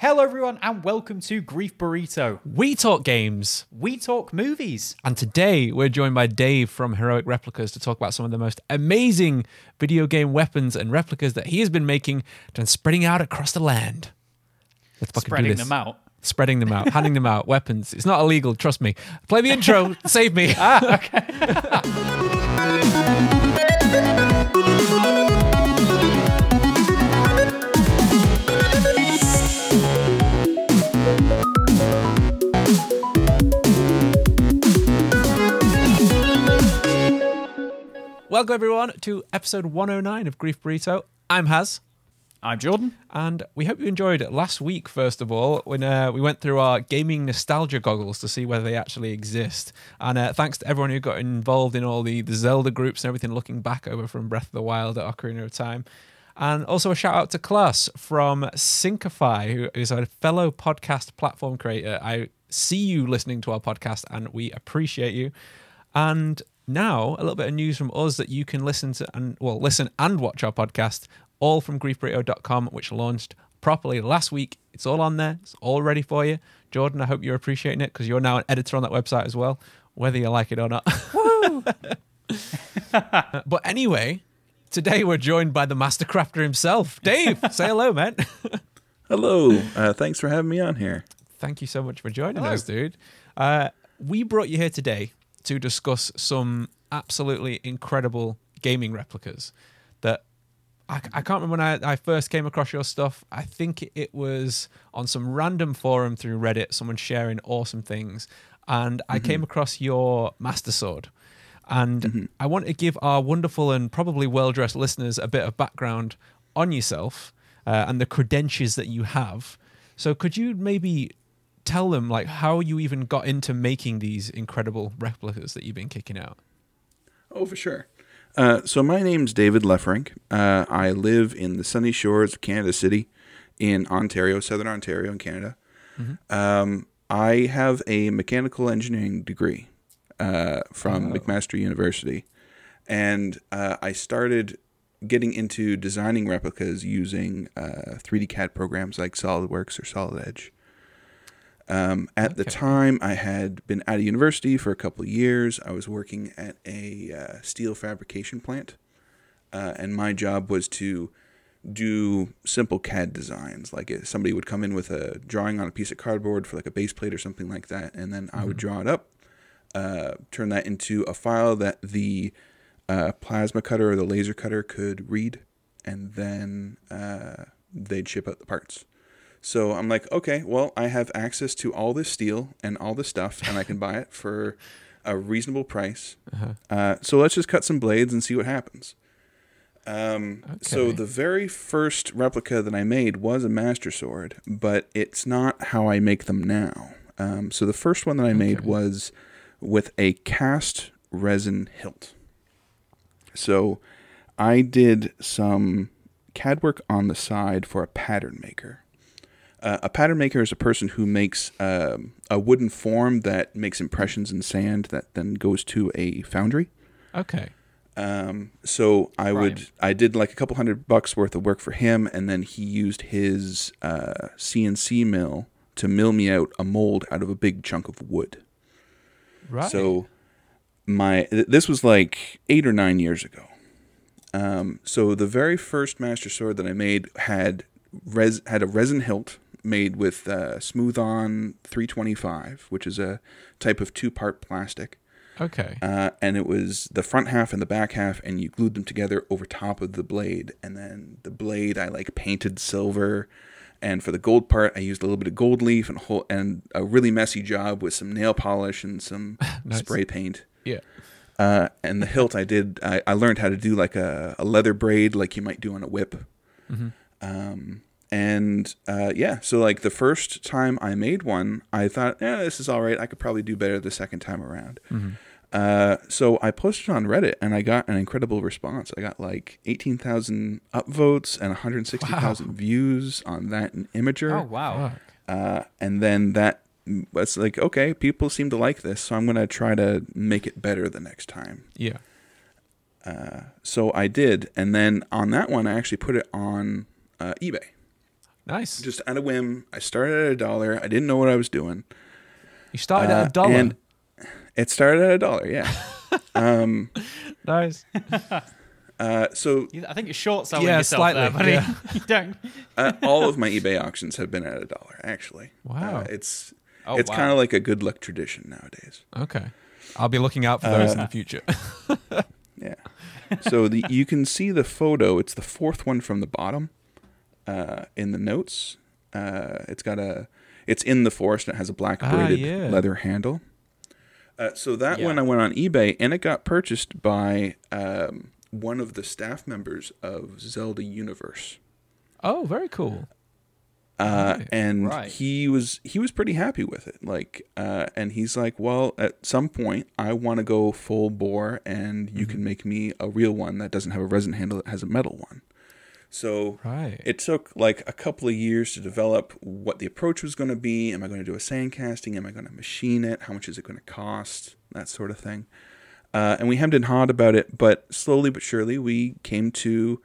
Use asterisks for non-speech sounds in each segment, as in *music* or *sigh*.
Hello, everyone, and welcome to Grief Burrito. We talk games. We talk movies. And today we're joined by Dave from Heroic Replicas to talk about some of the most amazing video game weapons and replicas that he has been making and spreading out across the land. Let's fucking Spreading them out. Spreading them out, handing them out, weapons. It's not illegal, trust me. Play the intro, *laughs* save me. Ah, okay. *laughs* Welcome, everyone, to episode 109 of Grief Burrito. I'm Haz. I'm Jordan. And we hope you enjoyed last week, first of all, when uh, we went through our gaming nostalgia goggles to see whether they actually exist. And uh, thanks to everyone who got involved in all the, the Zelda groups and everything, looking back over from Breath of the Wild at Ocarina of Time. And also a shout out to Klaus from Syncify, who is a fellow podcast platform creator. I see you listening to our podcast and we appreciate you. And now a little bit of news from us that you can listen to and well listen and watch our podcast all from griefburrito.com which launched properly last week. It's all on there. It's all ready for you. Jordan i hope you're appreciating it because you're now an editor on that website as well whether you like it or not. *laughs* But anyway today we're joined by the master crafter himself. Dave say hello man. Hello. Uh, thanks for having me on here. Thank you so much for joining hello. us dude. Uh, we brought you here today to discuss some absolutely incredible gaming replicas that I, I can't remember when I, I, first came across your stuff. I think it was on some random forum through Reddit, someone sharing awesome things. And I mm-hmm. came across your Master Sword. And mm-hmm. I want to give our wonderful and probably well dressed listeners a bit of background on yourself uh, and the credentials that you have. So, could you maybe tell them like how you even got into making these incredible replicas that you've been kicking out. Oh, for sure. Uh, so my name's David Lefferink. Uh, I live in the sunny shores of Canada City in Ontario, Southern Ontario in Canada. Mm-hmm. Um, I have a mechanical engineering degree uh, from oh. McMaster University. And uh, I started getting into designing replicas using 3D uh, CAD programs like SolidWorks or Solid Edge. Um, at okay. the time, I had been out of university for a couple of years. I was working at a uh, steel fabrication plant, uh, and my job was to do simple CAD designs. Like somebody would come in with a drawing on a piece of cardboard for like a base plate or something like that, and then mm-hmm. I would mm-hmm. draw it up, uh, turn that into a file that the uh, plasma cutter or the laser cutter could read, and then uh, they'd ship out the parts. So I'm like, okay, well, I have access to all this steel and all this stuff, and I can buy it for a reasonable price. Uh-huh. Uh, so let's just cut some blades and see what happens. Um, okay. So the very first replica that I made was a master sword, but it's not how I make them now. Um, so the first one that I made okay. was with a cast resin hilt. So I did some CAD work on the side for a pattern maker. Uh, a pattern maker is a person who makes um, a wooden form that makes impressions in sand that then goes to a foundry. Okay. Um, so I would I did like a couple hundred bucks worth of work for him, and then he used his uh, CNC mill to mill me out a mold out of a big chunk of wood. Right. So my this was like eight or nine years ago. Um, so the very first master sword that I made had res had a resin hilt made with uh, Smooth On 325, which is a type of two part plastic. Okay. Uh, and it was the front half and the back half, and you glued them together over top of the blade. And then the blade, I like painted silver. And for the gold part, I used a little bit of gold leaf and whole, and a really messy job with some nail polish and some *laughs* nice. spray paint. Yeah. Uh, and the *laughs* hilt, I did. I, I learned how to do like a, a leather braid, like you might do on a whip. Mm-hmm. Um, and uh, yeah, so like the first time I made one, I thought, yeah, this is all right. I could probably do better the second time around. Mm-hmm. Uh, so I posted on Reddit and I got an incredible response. I got like 18,000 upvotes and 160,000 wow. views on that in Imgur. Oh, wow. Uh, and then that was like, okay, people seem to like this. So I'm going to try to make it better the next time. Yeah. Uh, so I did. And then on that one, I actually put it on uh, eBay. Nice. Just on a whim, I started at a dollar. I didn't know what I was doing. You started Uh, at a dollar. and it started at a dollar. Yeah. *laughs* um. nice. *laughs* Uh. So I think you're short selling Yeah, yourself slightly, there, buddy. yeah. *laughs* you don't. uh, all of my eBay auctions have been at a dollar. Actually. Wow. Uh, it's Oh, it's wow. kind of like a good luck tradition nowadays. Okay. I'll be looking out for those Uh, in the future. Yeah. so the you can see the photo. It's the fourth one from the bottom, uh, in the notes. Uh, it's got a. It's in the forest and it has a black Ah, braided yeah. leather handle. Uh, so that Yeah. one I went on eBay and it got purchased by um, one of the staff members of Zelda Universe. oh, very cool. uh, Right. and Right. he was he was pretty happy with it. Like, uh, and he's like, well, at some point, I want to go full bore, and you Mm-hmm. can make me a real one that doesn't have a resin handle; that has a metal one. So Right. it took like a couple of years to develop what the approach was going to be. Am I going to do a sand casting? Am I going to machine it? How much is it going to cost? That sort of thing. Uh, and we hemmed and hawed about it, but slowly but surely we came to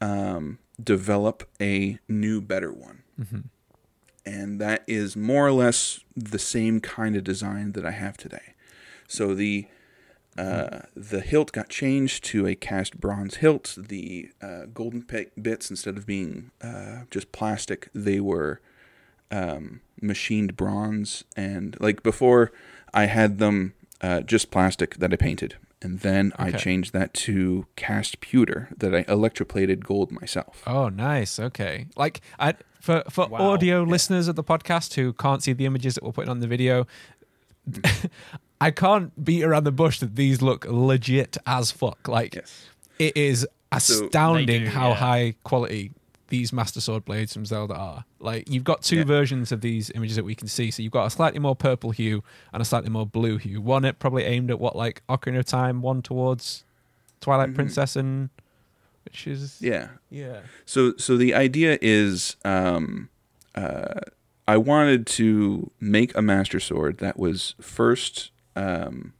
um, develop a new, better one. Mm-hmm. And that is more or less the same kind of design that I have today. So the uh, the hilt got changed to a cast bronze hilt. The uh, golden pi- bits, instead of being uh, just plastic, they were um, machined bronze. And like before, I had them uh, just plastic that I painted. And then I changed that to cast pewter that I electroplated gold myself. Oh, nice. Okay. Like I for for Wow. audio listeners of the podcast who can't see the images that we're putting on the video, *laughs* I can't beat around the bush that these look legit as fuck. Like Yes. it is astounding They do, how yeah. high quality these Master Sword blades from Zelda are. Like you've got two Yeah. versions of these images that we can see. So you've got a slightly more purple hue and a slightly more blue hue. One it probably aimed at what like Ocarina of Time, one towards Twilight Mhm. Princess and which is Yeah. yeah. So so the idea is um, uh, I wanted to make a master sword that was first um,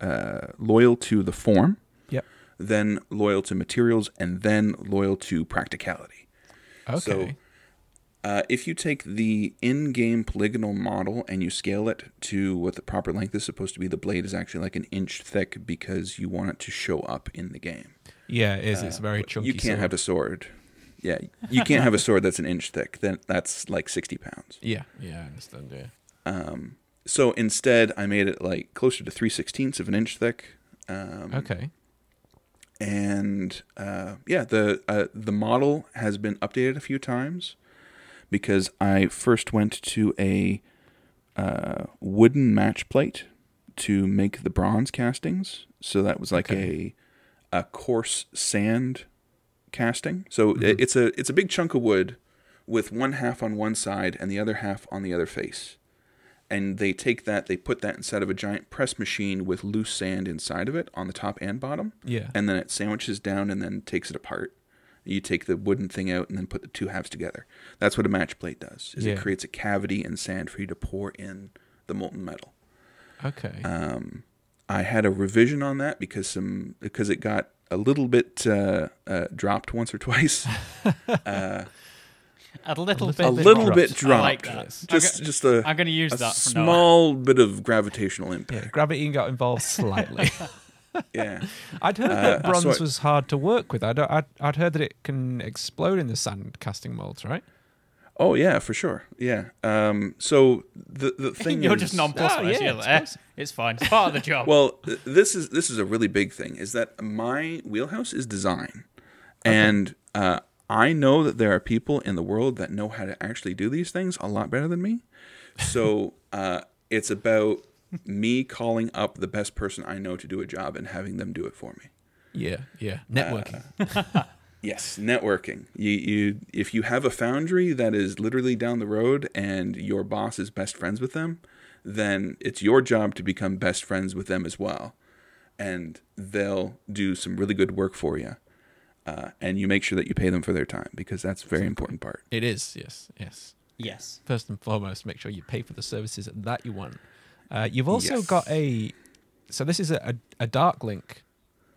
uh, loyal to the form, Yep. then loyal to materials, and then loyal to practicality. Okay. So uh, if you take the in-game polygonal model and you scale it to what the proper length is supposed to be, the blade is actually like an inch thick because you want it to show up in the game. yeah, it is. it's Uh, very chunky. You can't sword. have a sword. Yeah, you can't have a *laughs* sword that's an inch thick. Then that's like sixty pounds. Yeah, yeah, I understand. Yeah. Um, so instead, I made it like closer to three sixteenths of an inch thick. Um, Okay. And uh, yeah, the uh, the model has been updated a few times because I first went to a uh, wooden match plate to make the bronze castings. So that was like Okay. a a coarse sand casting. So Mhm. it, it's a it's a big chunk of wood with one half on one side and the other half on the other face. And they take that, they put that inside of a giant press machine with loose sand inside of it on the top and bottom Yeah. and then it sandwiches down and then takes it apart. You take the wooden thing out and then put the two halves together. That's what a match plate does. Is Yeah. it creates a cavity in sand for you to pour in the molten metal. Okay. Um, I had a revision on that because some because it got a little bit uh, uh, dropped once or twice. *laughs* uh, A little bit. a little dropped. bit dropped. like. Just I'm, just a, I'm going to use that small bit of gravitational impact. yeah, gravity got involved slightly. *laughs* Yeah. *laughs* I'd heard Uh, that bronze was hard to work with. I'd, I'd I'd heard that it can explode in the sand casting molds, right? Oh yeah, for sure. Yeah. Um, so the the *laughs* thing You're is, just nonplussed. It. yeah, it's eh, it's fine. It's part of the job. Well, th- this is this is a really big thing. Is that my wheelhouse is design, and uh, I know that there are people in the world that know how to actually do these things a lot better than me. So *laughs* uh, it's about me calling up the best person I know to do a job and having them do it for me. Yeah, yeah. Networking. *laughs* Yes, networking. You you if you have a foundry that is literally down the road and your boss is best friends with them, then it's your job to become best friends with them as well, and they'll do some really good work for you. Uh, and you make sure that you pay them for their time because that's a very important part. it is. Yes, yes. yes. First and foremost, make sure you pay for the services that you want. Uh, you've also Yes. got a. So this is a, a, a Dark Link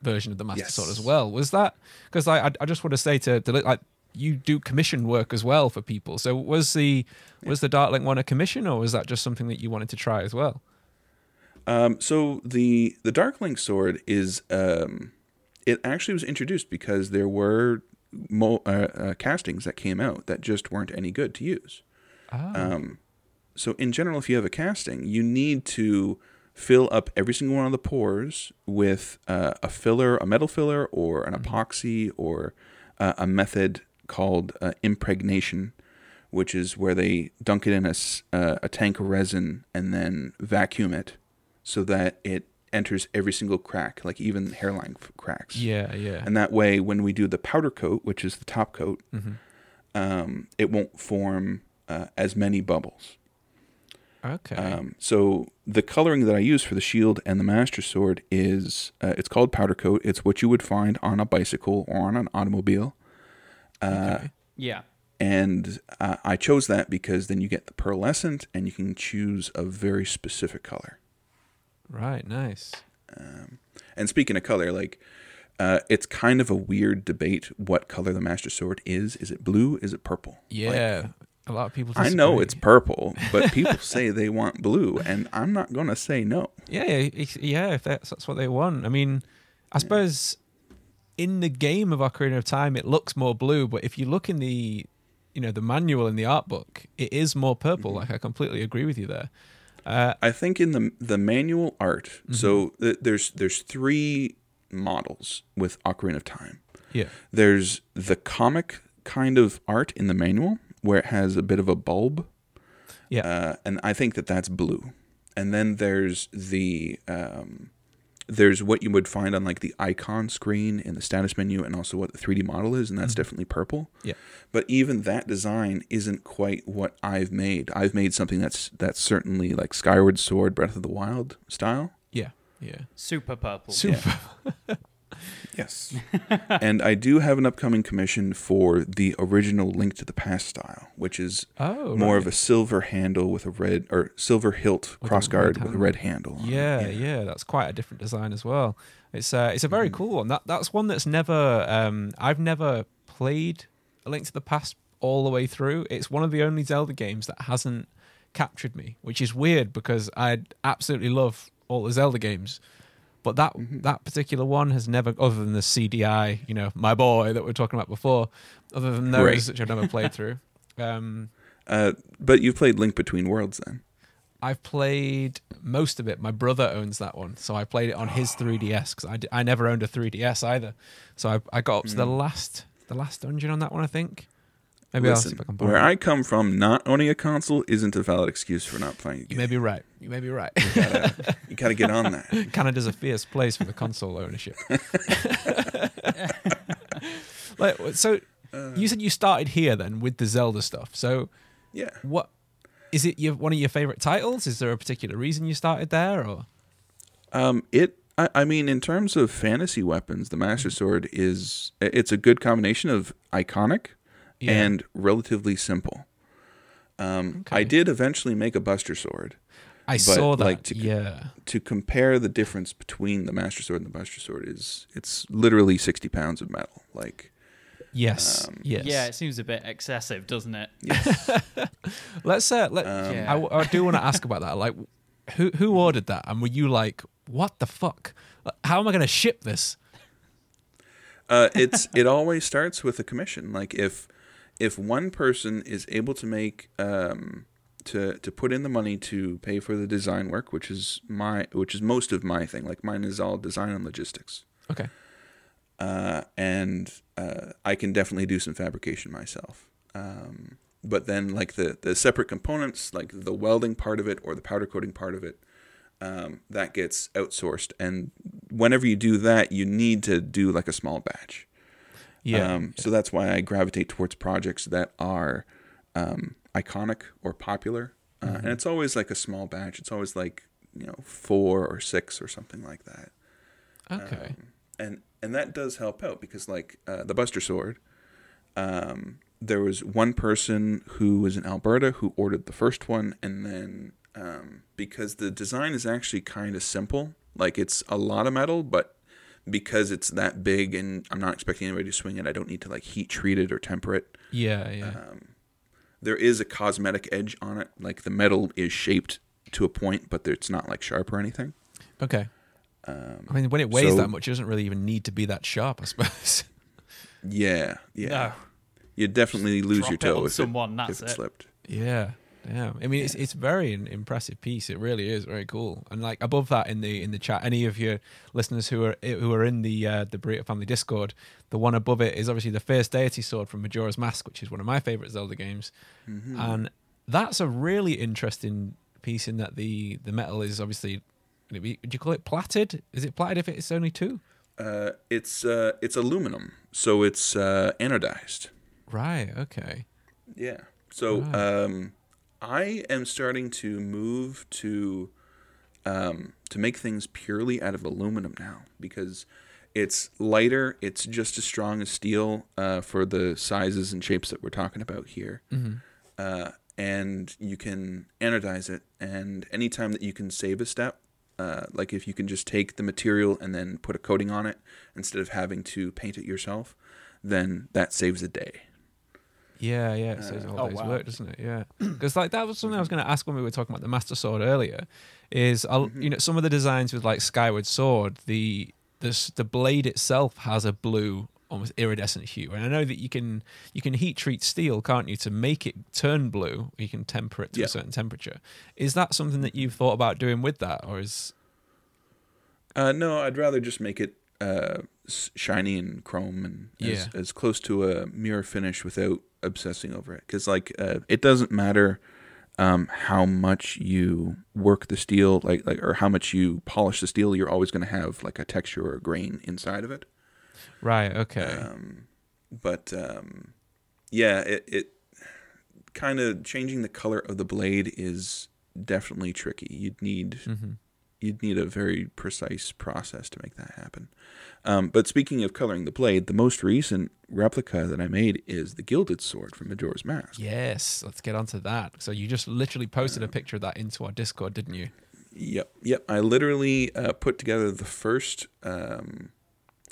version of the Master Yes. Sword as well. Was that because I, I I just want to say to, to li- like you do commission work as well for people. So was the was the Darklink one a commission, or was that just something that you wanted to try as well? Um, so the the Darklink sword is um, it actually was introduced because there were mo- uh, uh, castings that came out that just weren't any good to use. Ah, Um, so in general, if you have a casting, you need to fill up every single one of the pores with uh, a filler, a metal filler, or an epoxy, or uh, a method called uh, impregnation, which is where they dunk it in a, uh, a tank of resin and then vacuum it so that it enters every single crack, like even hairline cracks. yeah, yeah. And that way, when we do the powder coat, which is the top coat, Mhm. um, it won't form uh, as many bubbles. Okay. Um, so the coloring that I use for the shield and the master sword is uh, it's called powder coat. It's what you would find on a bicycle or on an automobile. Uh, Okay. Yeah. And uh, I chose that because then you get the pearlescent and you can choose a very specific color. Right. Nice. And speaking of color, like uh, it's kind of a weird debate what color the master sword is. Is it blue? Is it purple? Like, Yeah. a lot of people. I know it's purple, but *laughs* people say they want blue, and I'm not going to say no. Yeah, yeah, if- yeah. If that's, that's what they want, I mean, I suppose in the game of Ocarina of Time, it looks more blue, but if you look in the, you know, the manual in the art book, it is more purple. Mm-hmm. Like I completely agree with you there. Uh, I think in the the manual art, Mm-hmm. so th- there's there's three models with Ocarina of Time. yeah, There's the comic kind of art in the manual where it has a bit of a bulb, yeah, uh, and I think that that's blue. And then there's the um, there's what you would find on like the icon screen in the status menu, and also what the 3D model is, and that's mm-hmm. definitely purple. yeah. But even that design isn't quite what I've made. I've made something that's that's certainly like Skyward Sword, Breath of the Wild style. yeah, yeah. Super purple. Super. *laughs* Yes. *laughs* and I do have an upcoming commission for the original Link to the Past style, which is Oh, more right. of a silver handle with a red or silver hilt With crossguard with a red handle. on it. Yeah, yeah, that's quite a different design as well. It's uh, it's a very Mm-hmm. cool one. That that's one that's never um, I've never played A Link to the Past all the way through. It's one of the only Zelda games that hasn't captured me, which is weird because I absolutely love all the Zelda games. But that Mm-hmm. that particular one has never, other than the CDI, you know, my boy that we are talking about before, other than those Right. which I've never played through. *laughs* Um, Uh, but you've played Link Between Worlds then. I've played most of it. My brother owns that one, so I played it on his 3DS because I, d- I never owned a 3DS either. So I, I got up to the last the last dungeon on that one, I think. Maybe Listen, where. I come from, not owning a console isn't a valid excuse for not playing a You may be right. You may be right. You gotta, *laughs* you gotta get on that. Canada's a fierce place for the console ownership. *laughs* like, so you said you started here then with the Zelda stuff. So Yeah. what is it? Your one of your favorite titles? Is there a particular reason you started there, or Um, it. I, I mean, in terms of fantasy weapons, the Master Mm-hmm. Sword is. It's a good combination of iconic Yeah. and relatively simple. Um, I did eventually make a Buster Sword I But, saw that? like, to- yeah. to compare the difference between the Master Sword and the Buster Sword is it's literally sixty pounds of metal. Like, Yes. Um, yes. Yeah, it seems a bit excessive, doesn't it? Yes. *laughs* Let's uh, let. Um, Yeah. I, w- I do want to ask about that. Like, who who ordered that, and were you like, what the fuck? How am I going to ship this? uh, it's it always starts with a commission. Like if if one person is able to make um, to to put in the money to pay for the design work, which is my which is most of my thing. Like mine is all design and logistics. Okay. uh, and uh, I can definitely do some fabrication myself. Um, but then, like the the separate components, like the welding part of it or the powder coating part of it, um, that gets outsourced. And whenever you do that, you need to do like a small batch. Yeah. Um, so that's why I gravitate towards projects that are um, iconic or popular. Uh, Mm-hmm. And it's always like a small batch. It's always like you know four or six or something like that okay. um, and and that does help out because like uh, the Buster Sword, um, there was one person who was in Alberta who ordered the first one, and then um, because the design is actually kind of simple, like it's a lot of metal, but because it's that big and I'm not expecting anybody to swing it. I don't need to like heat treat it or temper it. Yeah, yeah. Um, there is a cosmetic edge on it. Like the metal is shaped to a point, but it's not like sharp or anything. okay. Um, I mean, when it weighs so- that much, it doesn't really even need to be that sharp, I *laughs* suppose. yeah, yeah. No. You'd definitely lose Drop your toe on if, someone, it, that's if it it. slipped. yeah. Damn. I mean, it's it's very impressive piece. It really is very cool. And like above that in the in the chat, any of your listeners who are who are in the uh, the Burrito Family Discord, the one above it is obviously the Fierce Deity sword from Majora's Mask, which is one of my favorite Zelda games. Mm-hmm. And that's a really interesting piece in that the the metal is obviously. Would, would you call it platted? Is it platted if it's only two? Uh, it's uh, it's aluminum, so it's uh, anodized. Right. Okay. Yeah. So Right. um, I am starting to move to um, to make things purely out of aluminum now because it's lighter. It's just as strong as steel uh, for the sizes and shapes that we're talking about here. Mm-hmm. Uh, and you can anodize it. And anytime that you can save a step, uh, like if you can just take the material and then put a coating on it instead of having to paint it yourself, then that saves a day. Yeah, yeah, it saves a Uh, whole oh, day's wow. work, doesn't it? Yeah, *clears throat* because like that was something I was going to ask when we were talking about the Master Sword earlier. Is Mm-hmm. you know some of the designs with like Skyward Sword, the the the blade itself has a blue, almost iridescent hue, and I know that you can you can heat treat steel, can't you, to make it turn blue? You can temper it to Yeah. a certain temperature. Is that something that you've thought about doing with that, or is Uh, no, I'd rather just make it uh, shiny and chrome and as, Yeah. as close to a mirror finish without obsessing over it. Because like uh, it doesn't matter um, how much you work the steel, like like or how much you polish the steel. You're always going to have like a texture or a grain inside of it. right? Okay, Um, but um, yeah, it, it kind of changing the color of the blade is definitely tricky. You'd need hmm you'd need a very precise process to make that happen. Um, but speaking of coloring the blade, the most recent replica that I made is the gilded sword from Majora's Mask. yes. Let's get onto that. So you just literally posted a picture of that into our Discord, didn't you? Yep, yep. I literally uh, put together the first, um,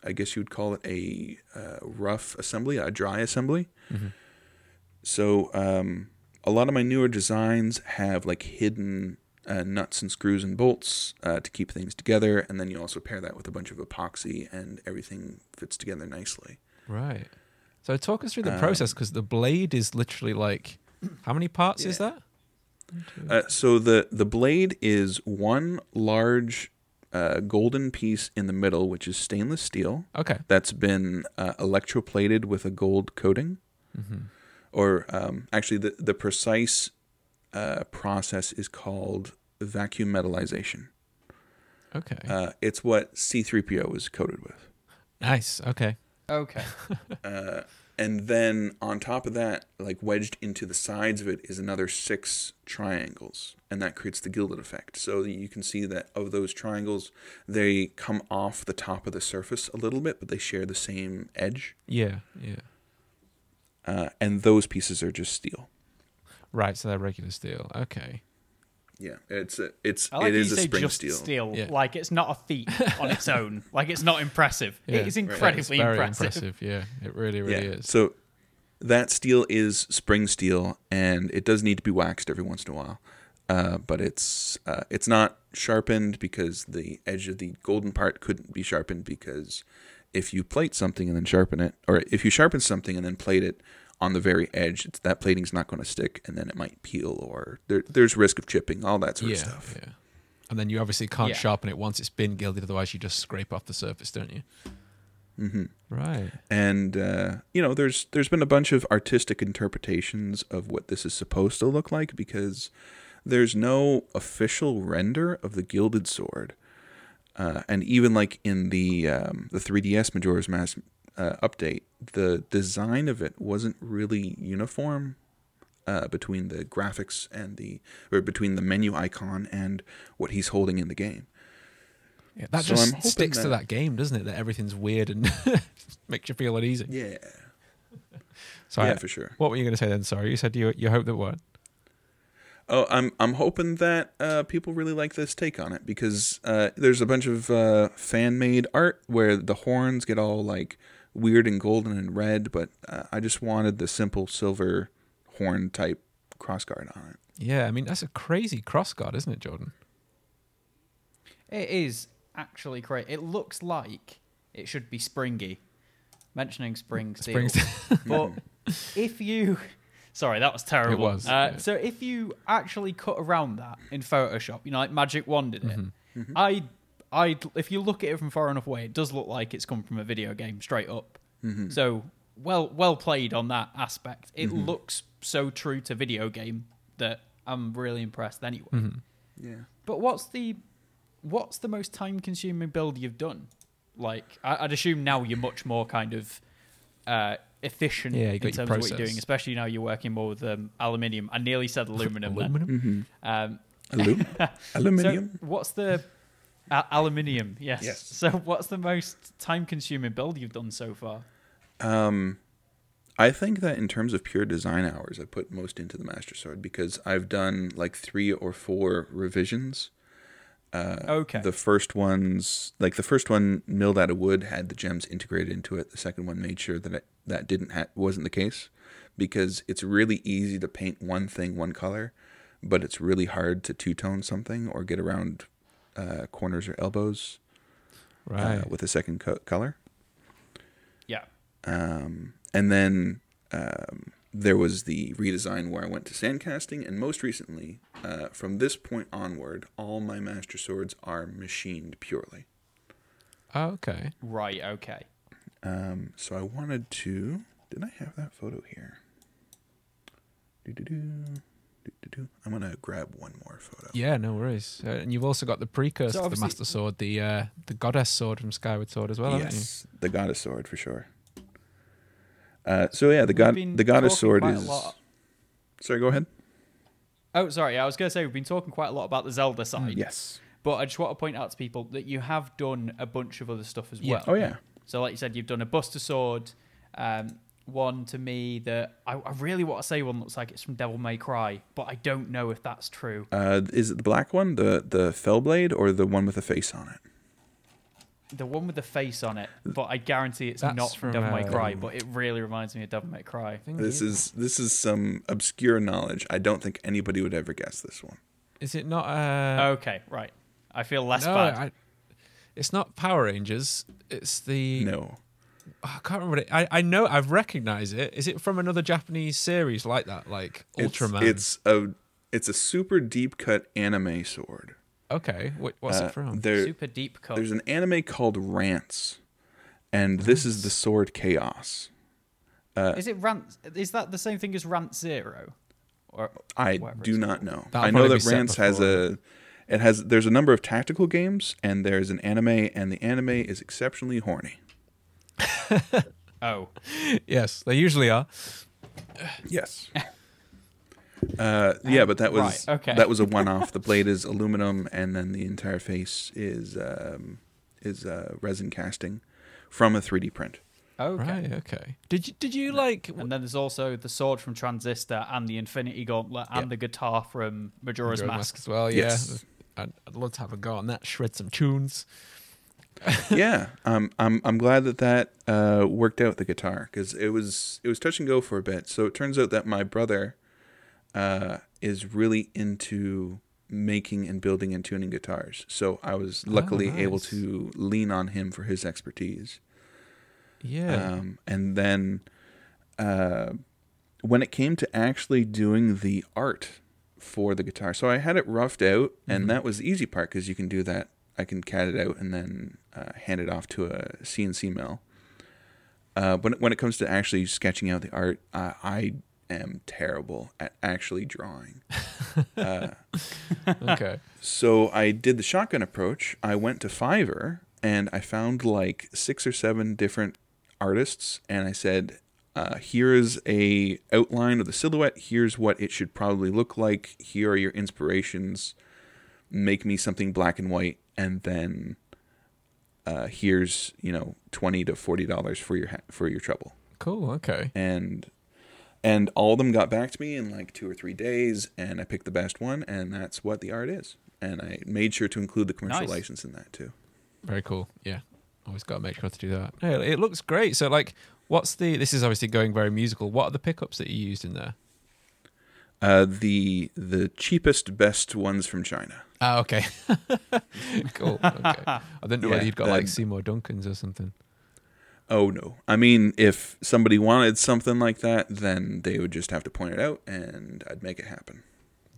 I guess you would call it a uh, rough assembly, a dry assembly. Mhm. So um, a lot of my newer designs have like hidden uh, nuts and screws and bolts uh, to keep things together, and then you also pair that with a bunch of epoxy, and everything fits together nicely. Right. So talk us through the Um, process because the blade is literally like, how many parts is that? Uh, so the the blade is one large uh, golden piece in the middle, which is stainless steel. Okay. that's been uh, electroplated with a gold coating, hmm or um, actually, the the precise uh, process is called vacuum metallization. Okay. Uh, it's what C-3PO is coated with, nice. Okay. Okay. *laughs* uh, and then on top of that, like wedged into the sides of it, is another six triangles, and that creates the gilded effect. So you can see that of those triangles, they come off the top of the surface a little bit, but they share the same edge. Yeah. Yeah. Uh, and those pieces are just steel. Right. So they're regular steel. Okay. Yeah, it's a, it's I like it that is you a say spring just steel. steel. Yeah. Like it's not a feat on its *laughs* own. Like it's not impressive. Yeah. It is Right. incredibly It's very impressive. Yeah. It really, really yeah. is. So that steel is spring steel, and it does need to be waxed every once in a while. Uh, but it's uh, it's not sharpened because the edge of the golden part couldn't be sharpened because if you plate something and then sharpen it, or if you sharpen something and then plate it on the very edge, it's, that plating's not going to stick, and then it might peel, or there, there's risk of chipping, all that sort yeah. of stuff. Yeah. And then you obviously can't Yeah. sharpen it once it's been gilded, otherwise you just scrape off the surface, don't you? hmm Right. and uh, you know there's there's been a bunch of artistic interpretations of what this is supposed to look like because there's no official render of the gilded sword uh, and even like in the um, the 3ds majora's mask uh, update the design of it wasn't really uniform uh, between the graphics and the or between the menu icon and what he's holding in the game Yeah, that So just sticks to that- that game, doesn't it? That everything's weird and *laughs* makes you feel uneasy. yeah *laughs* So I- yeah for sure what were you going to say then? Sorry, you said you you hope that what? Oh, I'm I'm hoping that uh, people really like this take on it because uh, there's a bunch of uh, fan made art where the horns get all like weird and golden and red, but uh, I just wanted the simple silver horn type crossguard on it. Yeah, I mean that's a crazy cross guard, isn't it, Jordan? It is actually great. It looks like it should be springy. Mentioning spring *laughs* steel. Springs- *laughs* but if you sorry that was terrible It was, uh, yeah. so if you actually cut around that in photoshop you know like magic wanded it Mm-hmm. i i if you look at it from far enough away it does look like it's come from a video game straight up Mm-hmm. so well well played on that aspect it looks so true to video game that i'm really impressed anyway Mm-hmm. Yeah. but what's the what's the most time consuming build you've done like I, i'd assume now you're much more kind of uh, efficient Yeah, in terms of what you're doing, especially now you're working more with um, aluminium. I nearly said aluminum. then. Aluminum. Um, *laughs* Alum- aluminium. so what's the aluminium? Yes. Yes. So what's the most time-consuming build you've done so far? Um, I think that in terms of pure design hours, I put most into the Master Sword because I've done like three or four revisions. Uh, Okay. The first ones, like the first one, milled out of wood, had the gems integrated into it. The second one made sure that it, that didn't ha- wasn't the case, because it's really easy to paint one thing one color, but it's really hard to two tone something or get around uh, corners or elbows uh, Right. with a second co- color. Yeah. Um, and then um, there was the redesign where I went to sandcasting, and most recently, uh, from this point onward, all my master swords are machined purely. Oh, okay. Right. Okay. Um, so I wanted to. Did I have that photo here? Do-do-do, do-do-do. I'm gonna grab one more photo. Yeah, no worries. Uh, and you've also got the precursor So to the Master Sword, the uh, the Goddess Sword from Skyward Sword as well, haven't you? yes, the goddess sword for sure. Uh, so yeah, the god, the goddess sword is. Sorry, go ahead. Oh, sorry. I was going to say we've been talking quite a lot about the Zelda side. Yes. But I just want to point out to people that you have done a bunch of other stuff as Yeah. well. Oh yeah. So, like you said, you've done a Buster Sword. Um, one to me that I, I really want to say one looks like it's from Devil May Cry, but I don't know if that's true. Uh, is it the black one, the the Fellblade, or the one with the face on it? The one with the face on it, but I guarantee it's That's not from from, Devil May Cry, um, but it really reminds me of Devil May Cry. I think This it- is this is some obscure knowledge. I don't think anybody would ever guess this one. Is it not? Uh, okay, right. I feel less no, bad. I, it's not Power Rangers. It's the. No. I can't remember it. I, I know I've recognized it. Is it from another Japanese series like that, like It's, Ultraman? It's a it's a super deep cut anime sword. okay. What, what's Uh, it from? There, Super deep cut. there's an anime called Rance, and this is the sword Chaos. Is it Rant? Is that the same thing as Rant Zero? Or I do it's not know. That'll I know that set Rance has a it has there's a number of tactical games and there's an anime and the anime is exceptionally horny. *laughs* Oh, yes, they usually are. Yes. *laughs* Uh, yeah, but that was Right, okay. that was a one-off. The blade is aluminum, and then the entire face is um, is uh, resin casting from a 3D print. okay. Right. Okay. Did you did you like? And then there's also the sword from Transistor and the Infinity Gauntlet and Yeah. the guitar from Majora's Majora's Mask. as well? Yes. Yeah. I'd, I'd love to have a go on that. Shred some tunes. *laughs* yeah, um, I'm I'm glad that that uh, worked out the guitar because it was it was touch and go for a bit. So it turns out that my brother uh, is really into making and building and tuning guitars. So I was luckily able nice. to lean on him for his expertise. Yeah. Um, and then uh, when it came to actually doing the art for the guitar, so I had it roughed out, and Mhm. that was the easy part because you can do that. I can CAD it out and then uh, hand it off to a CNC mill. Uh, when when it comes to actually sketching out the art, uh, I am terrible at actually drawing. *laughs* uh, okay. so I did the shotgun approach. I went to Fiverr and I found like six or seven different artists, and I said, uh, "Here is a outline of the silhouette. Here's what it should probably look like. Here are your inspirations. Make me something black and white, and then uh, here's you know twenty to forty dollars for your ha- for your trouble." Cool. Okay. and and all of them got back to me in like two or three days, and I picked the best one, and that's what the art is. And I made sure to include the commercial Nice. license in that too. Very cool. Yeah. Always got to make sure to do that. Yeah, it looks great. So, like, what's the? This is obviously going very musical. What are the pickups that you used in there? Uh, the the cheapest, best ones from China. Ah, okay. *laughs* cool. Okay. *laughs* I didn't know whether you'd got like Seymour Duncans or something. Oh no! I mean, if somebody wanted something like that, then they would just have to point it out, and I'd make it happen.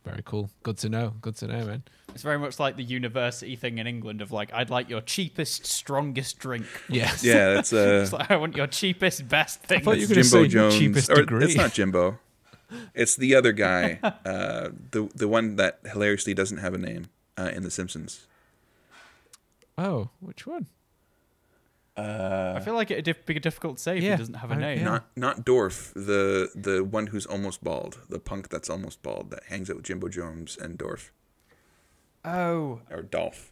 Very cool. Good to know. Good to know, man. It's very much like the university thing in England of like, I'd like your cheapest, strongest drink. Yes. *laughs* Yeah, that's uh, It's like, I want your cheapest, best thing. thought you were Jimbo gonna say Jones. cheapest or degree. it's not Jimbo. It's the other guy, uh, the the one that hilariously doesn't have a name uh, in The Simpsons. Oh, which one? I feel like it'd be difficult to say if Yeah, he doesn't have a I- name. yeah. Not not Dorf, the the one who's almost bald, the punk that's almost bald that hangs out with Jimbo Jones and Dorf Oh, or Dolph.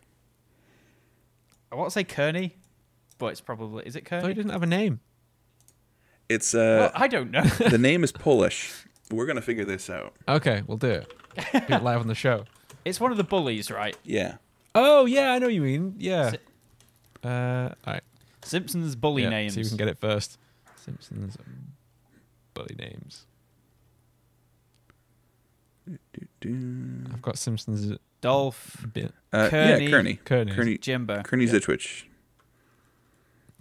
I want to say Kearney, but it's probably is it I thought he Kearney? didn't have a name. It's Well, uh, I don't know. the name is Polish. We're gonna figure this out. Okay, we'll do it. Do it *laughs* live on the show. It's one of the bullies, right? Yeah. Oh yeah, I know what you mean. Yeah. Si- Uh, all right. Simpsons bully yeah, names. See if we can get it first. Simpsons bully names. I've got Simpsons Dolph, bit. Uh, Kearney. yeah, Kearney. Kearney. Kearney. Jimbo. Kearney Zzyzwicz.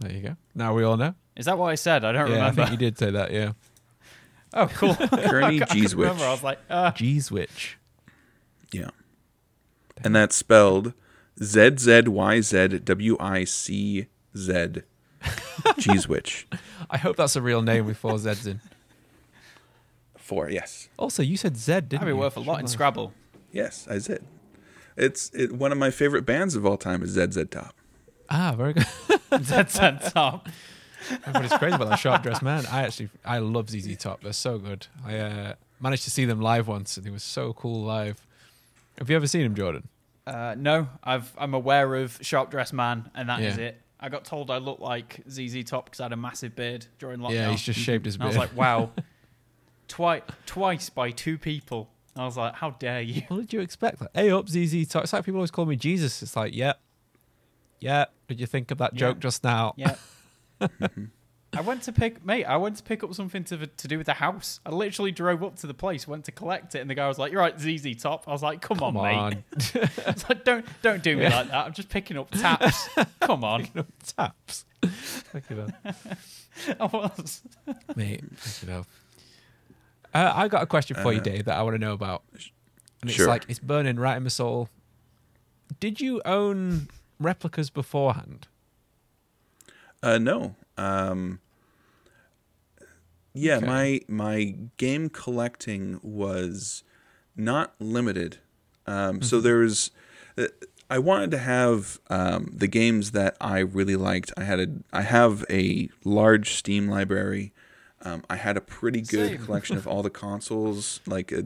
There you go. Now we all know. Is that what I said? I don't yeah, remember. I think you did say that. Yeah. Oh, cool. *laughs* Kearney *laughs* I couldn't remember. I was like, uh, G switch. Yeah. And that's spelled Z Z Y Z W I C Z. Jeeswich. *laughs* I hope that's a real name with four Z's in. Four, yes. Also, you said Z, didn't that'd be you? worth a lot in Scrabble. Yes, I did. It's it, one of my favorite bands of all time is ZZ Top. Ah, very good. *laughs* That's on top. Everybody's crazy about that sharp dressed man. I actually, I love ZZ Top. They're so good. I uh, managed to see them live once, and they were so cool live. Have you ever seen them, Jordan? Uh, no, I've I'm aware of Sharp Dressed Man, and that is Yeah. it. I got told I looked like ZZ Top because I had a massive beard during lockdown. Yeah, he's just shaved his And I was like, wow, *laughs* *laughs* twice twice by two people. I was like, how dare you? What did you expect? Like, hey up, ZZ Top. It's like people always call me Jesus. It's like, yeah. yeah. Did you think of that Yeah. joke just now? Yeah. *laughs* I went to pick, mate. I went to pick up something to to do with the house. I literally drove up to the place, went to collect it, and the guy was like, "You're right, ZZ Top." I was like, "Come, Come on, on, mate." *laughs* I was like, "Don't don't do me like that. I'm just picking up taps. *laughs* Come on." taps. Fuck it up. *laughs* I was. Mate, fuck it up. Uh, I got a question for you, Uh, Dave, that I want to know about. And it's sure. like it's burning right in my soul. Did you own replicas beforehand? Uh, no. Um, yeah, Okay. my my game collecting was not limited. Um, So there was, uh, I wanted to have um, the games that I really liked. I had a, I have a large Steam library. Um, I had a pretty good Same. collection of all the *laughs* consoles. Like, a,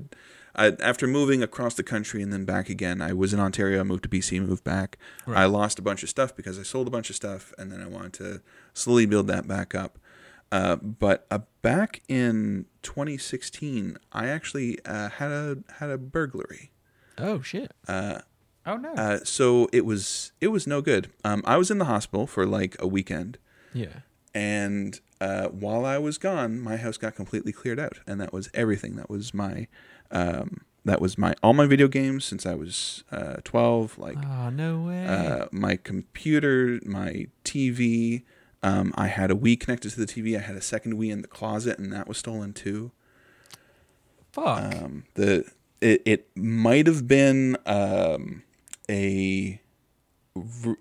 I, after moving across the country and then back again, I was in Ontario. I moved to BC, moved back. Right. I lost a bunch of stuff because I sold a bunch of stuff, and then I wanted to slowly build that back up. Uh, but uh, back in 2016, I actually uh, had a had a burglary. Oh shit! Uh, Oh no. uh, so it was it was no good. Um, I was in the hospital for like a weekend, Yeah. and uh, while I was gone, my house got completely cleared out, and that was everything. That was my um, that was my all my video games since I was uh, 12. Like Oh no way! uh, my computer, my TV. Um, I had a Wii connected to the TV. I had a second Wii in the closet, and that was stolen too. Fuck. Um, the it, it might have been um, a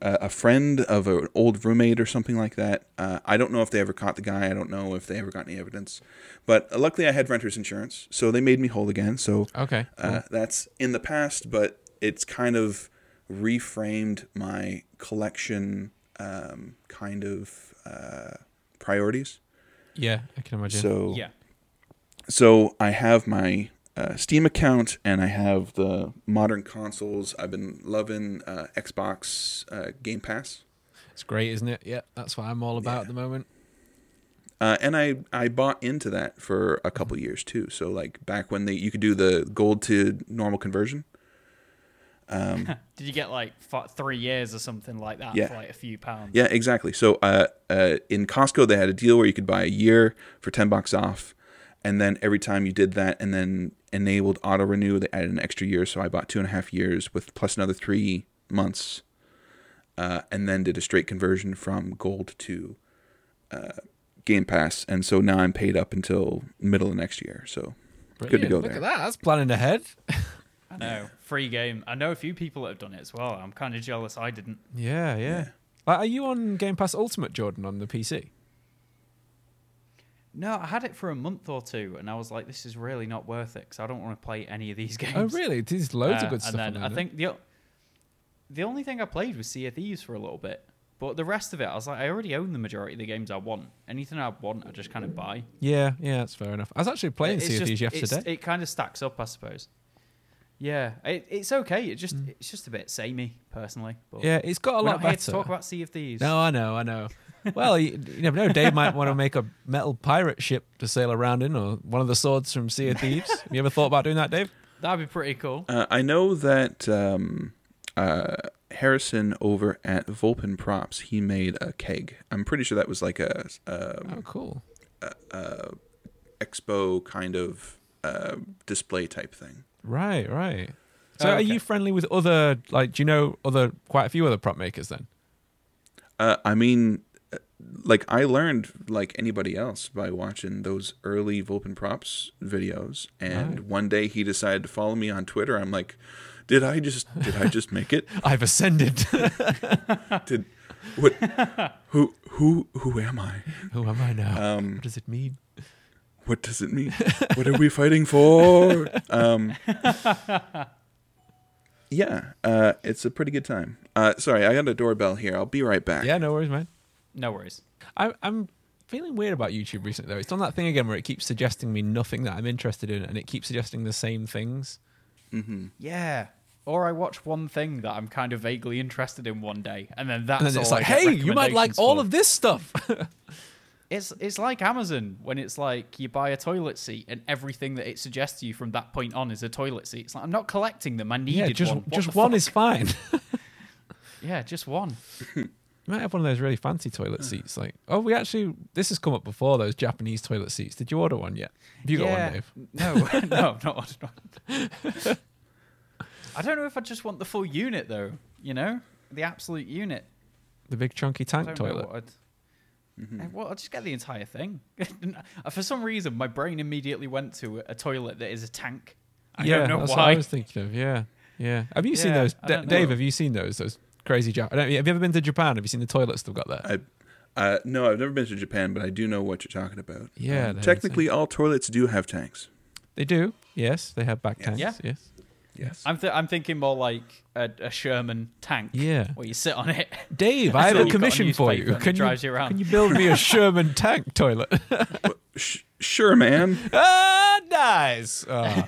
a friend of an old roommate or something like that. Uh, I don't know if they ever caught the guy. I don't know if they ever got any evidence. But uh, luckily, I had renter's insurance, so they made me whole again. So okay. uh, that's in the past, but it's kind of reframed my collection um, kind of uh, priorities. yeah, I can imagine. So yeah. so I have my uh, Steam account and I have the modern consoles. I've been loving uh, Xbox uh, Game Pass. it's great, isn't it? Yeah, that's what I'm all about Yeah. at the moment. Uh, and I, I bought into that for a couple years too. So like back when they you could do the gold to normal conversion. *laughs* Did you get like f- three years or something like that Yeah. for like a few pounds? Yeah, exactly. So uh, uh, in Costco they had a deal where you could buy a year for ten bucks off, and then every time you did that and then enabled auto renew, they added an extra year. So I bought two and a half years with plus another three months, uh, and then did a straight conversion from gold to uh, Game Pass, and so now I'm paid up until middle of next year. So good to Brilliant. go Look there. at that. That's planning ahead. *laughs* I know. Free game. I know a few people that have done it as well. I'm kind of jealous I didn't. Yeah, yeah. Like, are you on Game Pass Ultimate, Jordan, on the PC? No, I had it for a month or two, and I was like, "This is really not worth it because I don't want to play any of these *laughs* games." Oh, really? There's loads Uh, of good stuff And then there. I think the the only thing I played was Sea of Thieves for a little bit, but the rest of it, I was like, I already own the majority of the games I want. Anything I want, I just kind of buy. Yeah, yeah, that's fair enough. I was actually playing It's Sea of Thieves yesterday. It kind of stacks up, I suppose. Yeah, it, it's okay. It just Mm. it's just a bit samey, personally. But yeah, it's got a lot better. to talk about Sea of Thieves. No, I know, I know. Well, you, you never know. Dave might want to make a metal pirate ship to sail around in, or one of the swords from Sea of Thieves. Have you ever thought about doing that, Dave? That'd be pretty cool. Uh, I know that um, uh, Harrison over at Volpin Props he made a keg. I'm pretty sure that was like a Oh, um, cool. expo kind of uh, display type thing. Right, right. So, Oh, are you friendly with other, like, do you know other, quite a few other prop makers then? Uh, I mean, like I learned like anybody else by watching those early Volpin Props videos, and Right. one day he decided to follow me on Twitter. I'm like, did I just did I just make it? *laughs* I've ascended. *laughs* Did what? Who who who am I? Who am I now? Um, what does it mean? what does it mean? what are we fighting for? *laughs* Um, yeah, uh, it's a pretty good time. Uh, sorry, I got a doorbell here. I'll be right back. Yeah, no worries, man. No worries. I, I'm feeling weird about YouTube recently, though. It's done that thing again where it keeps suggesting me nothing that I'm interested in, and it keeps suggesting the same things. Mm-hmm. Yeah. Or I watch one thing that I'm kind of vaguely interested in one day, and then that's And then it's all I like, get hey, you might like recommendations all for. of this stuff. *laughs* It's it's like Amazon when it's like you buy a toilet seat and everything that it suggests to you from that point on is a toilet seat. It's like I'm not collecting them. I needed yeah, just one. What just one fuck? is fine. *laughs* yeah, just one. *laughs* You might have one of those really fancy toilet seats. Like, oh, we actually this has come up before those Japanese toilet seats. Did you order one yet? Have you got one, Dave? No, *laughs* no, I've not ordered one. I don't know if I just want the full unit though. You know, the absolute unit. The big chunky I tank don't know toilet. what I'd- Eh, Well, I'll just get the entire thing. *laughs* For some reason, my brain immediately went to a toilet that is a tank. I yeah, don't know that's why. what I was thinking of. Yeah, yeah. Have you seen those, I D- don't Dave? Have you seen those? Those crazy Jap- Have you ever been to Japan? Have you seen the toilets they've got there? I, uh, no, I've never been to Japan, but I do know what you're talking about. Yeah, Um, technically, all toilets do have tanks. They do. Yes, they have back tanks. Yeah. Yes. Yes. I'm th- I'm thinking more like a, a Sherman tank. Yeah. Where you sit on it. Dave, *laughs* I have a you've a commission for you. Can you, drives you around. can you build me a *laughs* Sherman tank toilet? Sh- sure, man. *laughs* ah, nice. Ah.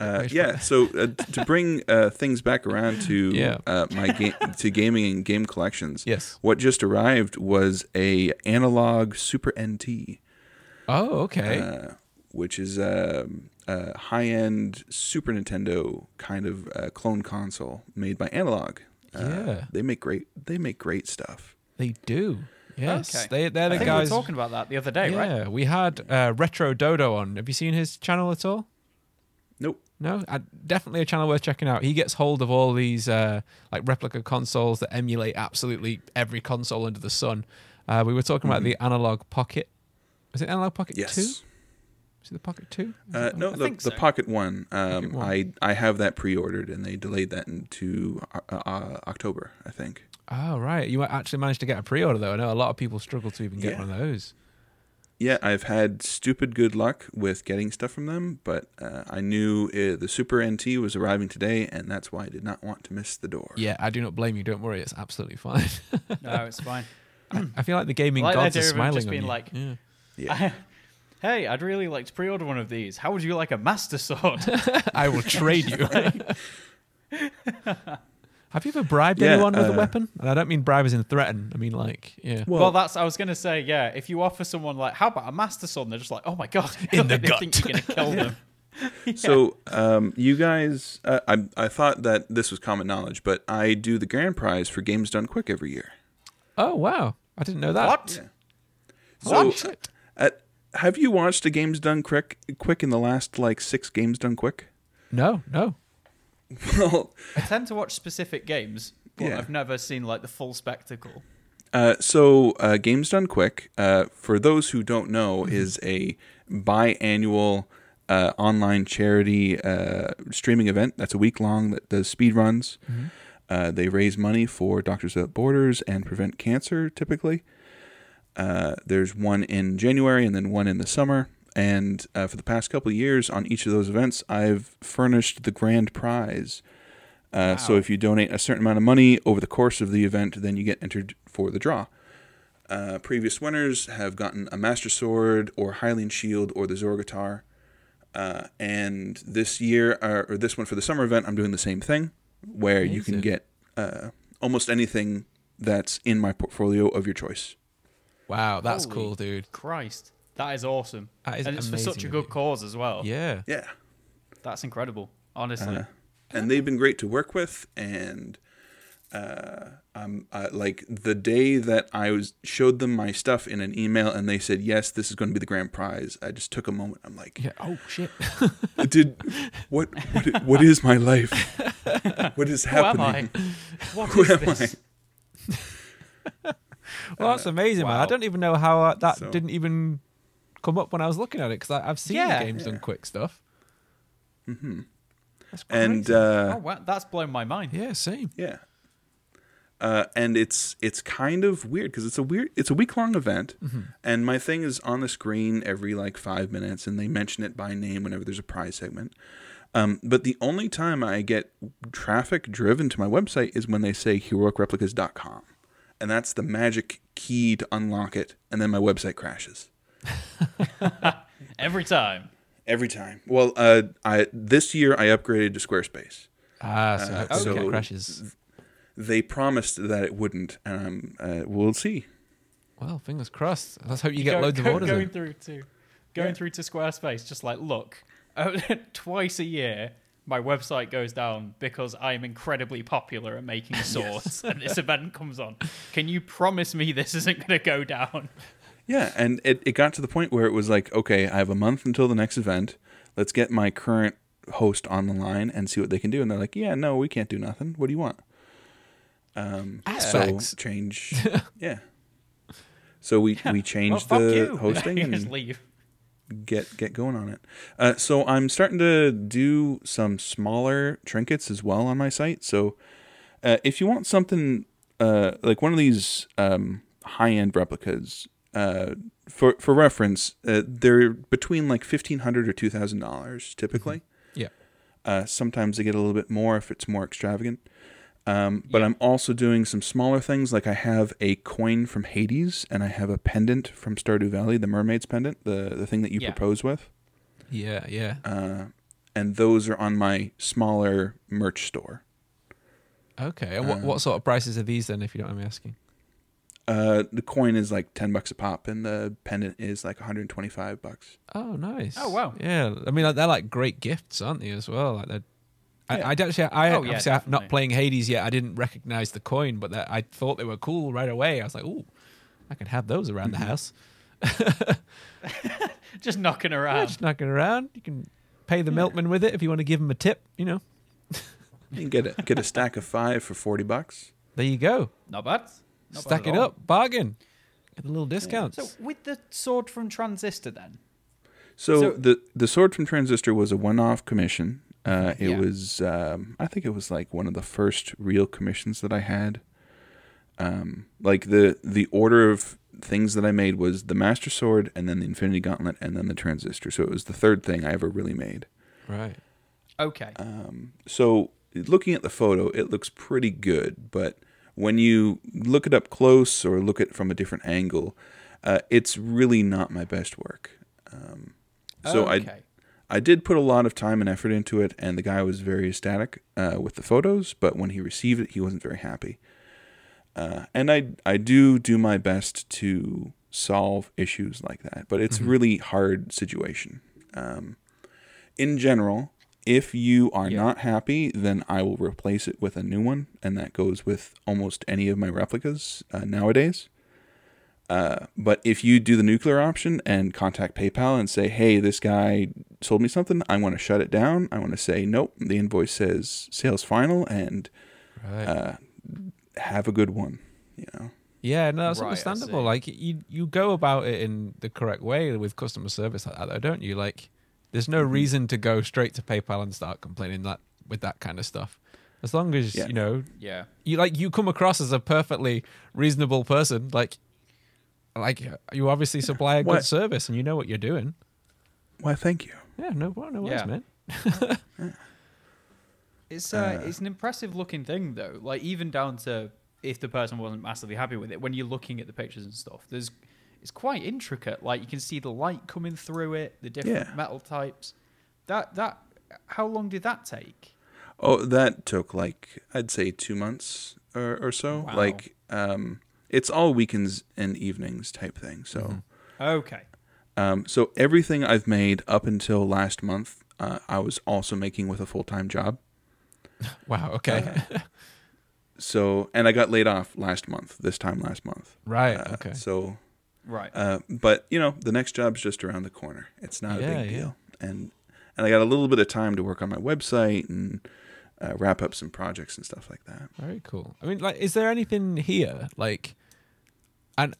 Uh, *laughs* yeah. So uh, to bring uh, things back around to *laughs* Yeah. uh, my game to gaming and game collections. Yes. What just arrived was a analog Super NT, Oh, okay. uh, which is um, a high-end Super Nintendo kind of uh, clone console made by Analog. Uh, Yeah. They make great. They make great stuff. they do. Yes. Okay. They, they're the I think guys. we were talking about that the other day, right? yeah, we had uh, Retro Dodo on. Have you seen his channel at all? Nope. No, uh, definitely a channel worth checking out. He gets hold of all these uh, like replica consoles that emulate absolutely every console under the sun. Uh, we were talking about the Analog Pocket. Is it Analog Pocket Yes. Two? Is it the Pocket Two? Uh, no, I the, the so. Pocket One. Um, Pocket One. I I have that pre-ordered, and they delayed that into uh, uh, October, I think. Oh right, you actually managed to get a pre-order though. I know a lot of people struggle to even get Yeah. one of those. Yeah, I've had stupid good luck with getting stuff from them, but uh, I knew uh the Super NT was arriving today, and that's why I did not want to miss the door. Yeah, I do not blame you. Don't worry, it's absolutely fine. *laughs* No, it's fine. I feel like the gaming I like gods are idea of it smiling just on being you. like- Yeah. Yeah. *laughs* hey, I'd really like to pre-order one of these. How would you like a Master Sword? *laughs* I will trade you. Have you ever bribed Yeah, anyone with a uh, weapon? And I don't mean bribe as in threaten. I mean like, yeah. Well, that's I was gonna say, yeah. If you offer someone like, how about a master sword? They're just like, oh my god, *laughs* In the they think you're gonna kill them. *laughs* So, um, you guys, uh, I I thought that this was common knowledge, but I do the grand prize for games done quick every year. oh wow, I didn't know that. What? Yeah. So, shit. at, have you watched a games done quick quick in the last like six games done quick? No, no. Well, I tend to watch specific games, but Yeah. I've never seen like the full spectacle. Uh, so, uh, Games Done Quick, uh, for those who don't know, Mm-hmm. is a biannual uh, online charity uh, streaming event that's a week long that does speed runs. Mm-hmm. Uh, they raise money for Doctors Without Borders and prevent cancer, typically. Uh, there's one in January and then one in the summer. And uh, for the past couple of years, on each of those events, I've furnished the grand prize. Uh, So if you donate a certain amount of money over the course of the event, then you get entered for the draw. Uh, previous winners have gotten a Master Sword or Hylian Shield or the Zorgatar. Uh, and this year, or, or this one for the summer event, I'm doing the same thing, where you can get uh, almost anything that's in my portfolio of your choice. Wow, that's Holy cool, dude. Christ, that is awesome, That is and it's for such a good cause as well. Yeah. Yeah. That's incredible, honestly. Uh, and they've been great to work with. And uh, I'm uh, like the day that I was showed them my stuff in an email, and they said yes, this is going to be the grand prize. I just took a moment. I'm like, Yeah. Oh shit. *laughs* did what? What, what is my life? What is *laughs* Who am I? happening? *laughs* What Who is am this? Well, that's amazing, man. I don't even know how uh, that So- didn't even come up when I was looking at it because I've seen Yeah. games done Yeah. quick stuff. Mm-hmm. That's And uh, Oh wow, that's blown my mind. yeah, same. Yeah. Uh, and it's it's kind of weird because it's a weird it's a week long event, and my thing is on the screen every like five minutes, and they mention it by name whenever there's a prize segment. Um, but the only time I get traffic driven to my website is when they say heroicreplicas.com, and that's the magic key to unlock it, and then my website crashes *laughs* Every time. every time. Well, uh, I this year I upgraded to Squarespace. Ah, so, Uh, okay. so- crashes. They promised that it wouldn't, and um, uh, we'll see. Well, fingers crossed. Let's hope you get Go- loads of orders. Going in. through to going Yeah. through to Squarespace, just like look, *laughs* twice a year my website goes down because I am incredibly popular at making *laughs* swords, and this event comes on. Can you promise me this isn't going to go down? Yeah, and it, it got to the point where it was like, okay, I have a month until the next event. Let's get my current host on the line and see what they can do. And they're like, yeah, no, we can't do nothing. What do you want? Um, Aspects. so change, *laughs* yeah. So we we Well, changed fuck the *laughs* hosting and leave. get get going on it. Uh, so I'm starting to do some smaller trinkets as well on my site. So uh, if you want something uh, like one of these um, high end replicas, uh, for for reference, uh, they're between like fifteen hundred or two thousand dollars typically. Yeah. Uh, sometimes they get a little bit more if it's more extravagant. Um, but Yeah. I'm also doing some smaller things. Like I have a coin from Hades, and I have a pendant from Stardew Valley, the Mermaid's pendant, the the thing that you Yeah. propose with. Yeah, yeah. Uh, and those are on my smaller merch store. Okay. And what, uh, what sort of prices are these then, if you don't mind me asking? Uh, the coin is like ten bucks a pop, and the pendant is like 125 bucks. Oh, nice. Oh, wow. Yeah, I mean they're like great gifts, aren't they? As well. Like they're. I, Yeah. I don't actually. I Oh, yeah, obviously I'm not playing Hades yet. I didn't recognize the coin, but that, I thought they were cool right away. I was like, "Ooh, I could have those around Mm-hmm. the house." *laughs* *laughs* Just knocking Yeah, around. just knocking around. You can pay the milkman with it if you want to give him a tip. You know, You can get a get a stack of five for 40 bucks. there you go. Not bad. Not Stack it all. up, bargain. Get the little discounts. So with the sword from Transistor, then So, So- the the sword from Transistor was a one off commission. Uh, it Yeah. was um, I think it was like one of the first real commissions that I had. Um, like the the order of things that I made was the Master Sword, and then the Infinity Gauntlet, and then the Transistor. So it was the third thing I ever really made. right. okay. Um, so looking at the photo, it looks pretty good, but when you look it up close or look at it from a different angle, uh, it's really not my best work. Um, so I okay. I did put a lot of time and effort into it, and the guy was very ecstatic uh, with the photos. But when he received it, he wasn't very happy. Uh, and I I do do my best to solve issues like that, but it's a really hard situation. Um, in general, if you are Yeah. not happy, then I will replace it with a new one, and that goes with almost any of my replicas uh, nowadays. Uh, but if you do the nuclear option and contact PayPal and say, "Hey, this guy sold me something. I want to shut it down. I want to say nope. The invoice says sales final, and Right. uh, have a good one." You know. Yeah, no, that's Right, understandable. Like you, you go about it in the correct way with customer service like that, though, don't you? Like, there's no reason to go straight to PayPal and start complaining that with that kind of stuff. As long as Yeah. you know Yeah. you like you come across as a perfectly reasonable person, like, like you obviously supply a good What- service and you know what you're doing. Why? Thank you. Yeah, no, no worries, Yeah. man. *laughs* It's uh, Uh, it's an impressive looking thing though. Like even down to if the person wasn't massively happy with it, when you're looking at the pictures and stuff, there's it's quite intricate. Like you can see the light coming through it, the different Yeah. metal types. That that how long did that take? Oh, that took like I'd say two months or, or so. Wow. Like, um, it's all weekends and evenings type thing. So, Mm-hmm. Okay. um, so everything I've made up until last month, uh, I was also making with a full time job. *laughs* Wow. Okay. So, and I got laid off last month. This time last month. right. Uh, Okay. So, Right. uh, but you know, the next job's just around the corner. It's not Yeah, a big yeah. deal, and and I got a little bit of time to work on my website and uh, wrap up some projects and stuff like that. Very cool. I mean, like, is there anything here like, and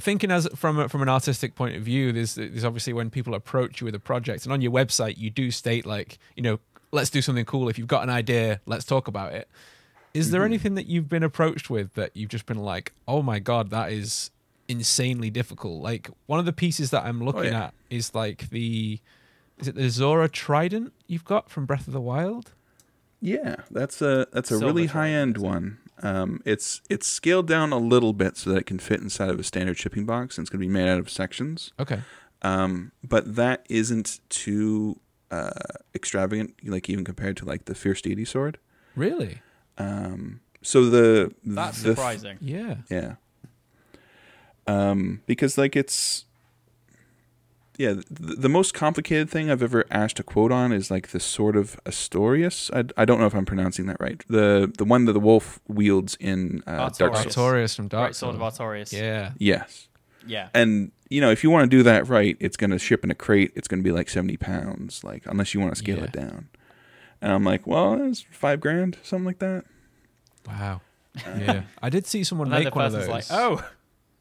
thinking as from a, from an artistic point of view, there's there's obviously when people approach you with a project, and on your website you do state like, you know, let's do something cool. If you've got an idea, let's talk about it. Is there Mhm. anything that you've been approached with that you've just been like, oh my god, that is insanely difficult? Like one of the pieces that I'm looking yeah. at is like the, is it the Zora Trident you've got from Breath of the Wild? Yeah, that's a that's a Silver really high end one. Um, it's it's scaled down a little bit so that it can fit inside of a standard shipping box, and it's going to be made out of sections. Okay. Um, but that isn't too uh, extravagant, like even compared to like the Fierce Deity sword. Really? Um, so the That's the, surprising. Yeah. Yeah. Um, because like it's yeah, the, the most complicated thing I've ever asked a quote on is like the sword of Astorius. I, I don't know if I'm pronouncing that right. The the one that the wolf wields in uh, Dark Souls. Artorias from Dark Right, Sword of Souls. Artorias. Yeah. Yes. Yeah. And you know, if you want to do that right, it's going to ship in a crate. It's going to be like seventy pounds, like unless you want to scale Yeah. it down. And I'm like, well, it's five grand, something like that. Wow. *laughs* Yeah. I did see someone And make one of those. like, oh,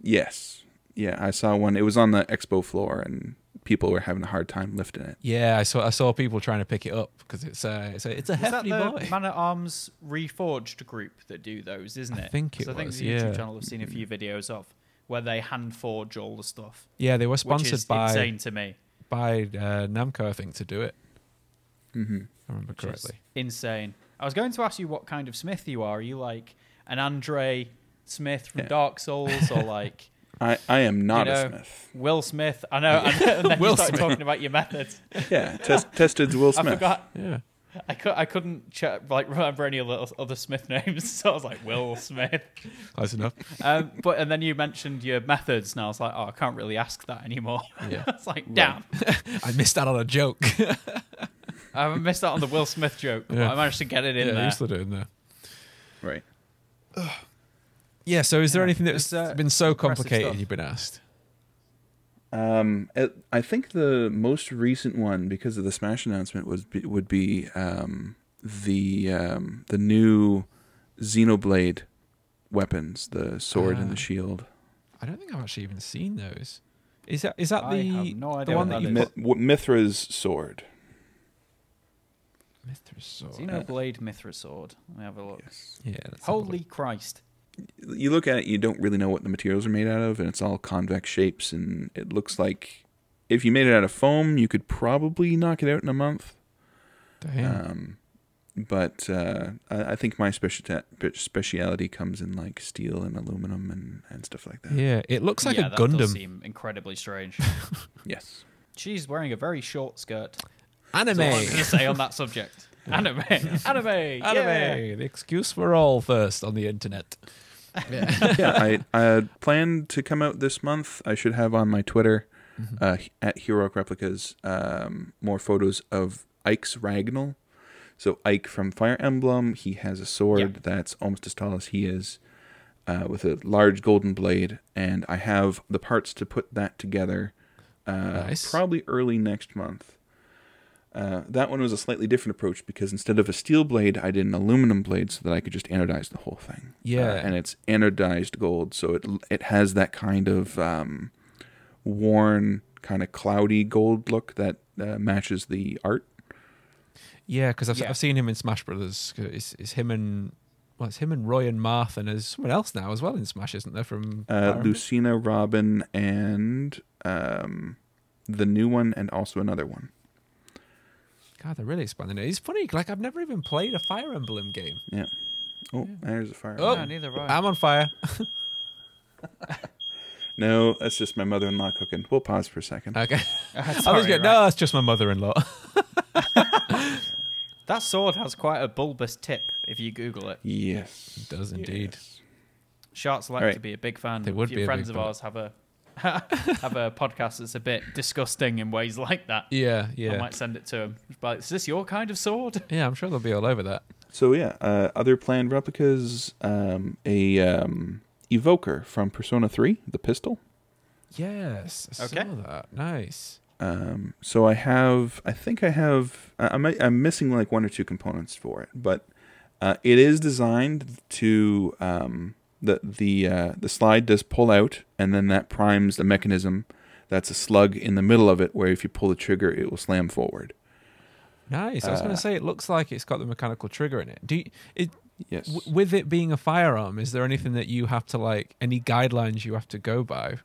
Yes, yeah, I saw one. It was on the expo floor, and people were having a hard time lifting it. Yeah, I saw I saw people trying to pick it up because it's a it's a it's a is that the boy. Man at Arms Reforged group that do those, isn't it? I it? think it 'Cause I think was, the YouTube yeah. channel I've seen a few videos of where they hand forge all the stuff, yeah, they were which sponsored is by insane to me. by uh, Namco, I think, to do it. Mm-hmm. If I remember which is correctly. insane. I was going to ask you what kind of Smith you are. Are you like an Andre Smith from Yeah. Dark Souls, or like *laughs* I, I am not You know, a Smith. Will Smith? I know. I know and then Will you started Smith. talking about your methods. *laughs* Yeah, test, tested Will Smith. *laughs* I Smith. forgot. Yeah. I, could, I couldn't ch- like remember any other, other Smith names, so I was like Will Smith. Close enough. Um, but and then you mentioned your methods, and I was like, oh, I can't really ask that anymore. Yeah. it's like, damn, I missed out on a joke. I missed out on the Will Smith joke. But Yeah. I managed to get it in yeah, I there. used to do it in there. Right. *sighs* *sighs* Yeah, so is there Yeah, anything it's, that's uh, been so complicated stuff. you've been asked? Um, it, I think the most recent one because of the Smash announcement was be, would be um, the um, the new Xenoblade weapons, the sword and Ah. the shield. I don't think I've actually even seen those. Is that is that I the no the one that that you is. put Mythra's sword. Mythra's sword? Xenoblade Mythra sword. Let me have a look. Yes. Yeah, let's have a Holy look. Christ! You look at it, you don't really know what the materials are made out of, and it's all convex shapes, and it looks like if you made it out of foam, you could probably knock it out in a month. Damn. Um, but uh, I, I think my special speciality comes in like steel and aluminum and, and stuff like that. yeah, it looks like yeah, a that does Gundam. seem incredibly strange. *laughs* Yes. She's wearing a very short skirt. Anime. That's all I'm going to say on that subject. *laughs* Anime. Anime. Anime. Yeah. The excuse for all first on the internet. Yeah. yeah, I, I planned to come out this month. I should have on my Twitter uh, at Heroic Replicas um, more photos of Ike's Ragnell. So Ike from Fire Emblem, he has a sword Yeah. that's almost as tall as he is, uh, with a large golden blade, and I have the parts to put that together. Uh, Nice. Probably early next month. Uh, that one was a slightly different approach because instead of a steel blade, I did an aluminum blade so that I could just anodize the whole thing. Yeah. Uh, and it's anodized gold, so it it has that kind of um, worn, kind of cloudy gold look that uh, matches the art. Yeah, because I've, Yeah. I've seen him in Smash Brothers. It's, it's him and well, it's him and Roy and Marth, and there's someone else now as well in Smash, isn't there? From Uh, Lucina, Robin, and um, the new one, and also another one. God, they're really expanding it. It's funny, like I've never even played a Fire Emblem game. Yeah. Oh, there's a fire. Oh. No, neither have I. I'm on fire. *laughs* No, that's just my mother-in-law cooking. We'll pause for a second. Okay. *laughs* I was going, right. no, it's just my mother-in-law. *laughs* That sword has quite a bulbous tip if you Google it. yes. It does indeed. Yes. Sharks like Alright. to be a big fan. They would a few be a friends big of fan. ours have a *laughs* have a podcast that's a bit disgusting in ways like that. Yeah, yeah. I might send it to him. But is this your kind of sword? *laughs* yeah. I'm sure they'll be all over that. So yeah, uh, other planned replicas, um, a um, evoker from Persona 3, the pistol. Yes, I Okay. saw that. Nice. Um, so I have, I think I have, I- I'm, I'm missing like one or two components for it, but uh, it is designed to um, the the uh, the slide does pull out, and then that primes the mechanism. That's a slug in the middle of it, where if you pull the trigger, it will slam forward. Nice. I was going Uh, to say it looks like it's got the mechanical trigger in it. Do you, it Yes. w- with it being a firearm? Is there anything that you have to like any guidelines you have to go by?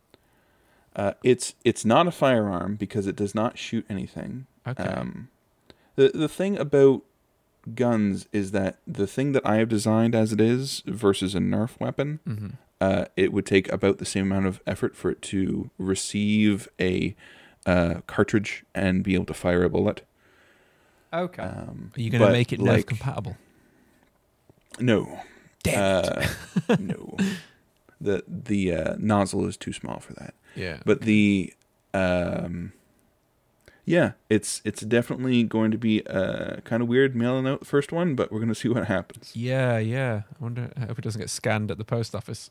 Uh, it's it's not a firearm because it does not shoot anything. Okay. Um, the the thing about guns is that the thing that I have designed as it is versus a Nerf weapon, hmm uh, it would take about the same amount of effort for it to receive a uh, cartridge and be able to fire a bullet. Okay. Um, Are you going to make it Nerf compatible? No. Damn Uh, no. *laughs* The the uh, nozzle is too small for that. Yeah. but the um yeah it's it's definitely going to be uh kind of weird mailing out the first one but we're going to see what happens yeah, yeah. I wonder if it doesn't get scanned at the post office.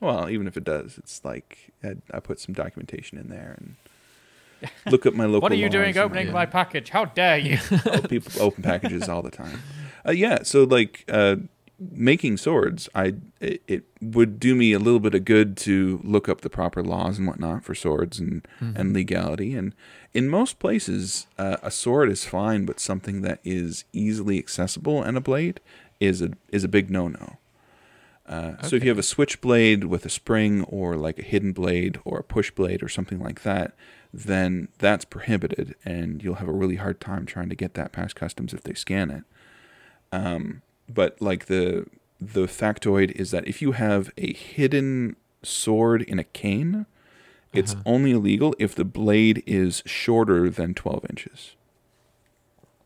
well even if it does it's like i, I put some documentation in there and *laughs* look at my local what are you doing opening yeah. my package? How dare you? *laughs* oh, people open packages all the time uh, yeah so like uh making swords i it, it would do me a little bit of good to look up the proper laws and whatnot for swords and Mm-hmm. and legality. And in most places uh, a sword is fine but something that is easily accessible and a blade is a is a big no-no. Uh, so if you have a switchblade with a spring or like a hidden blade or a push blade or something like that then that's prohibited and you'll have a really hard time trying to get that past customs if they scan it. Um, but like the the factoid is that if you have a hidden sword in a cane, it's Uh-huh. only illegal if the blade is shorter than 12 inches.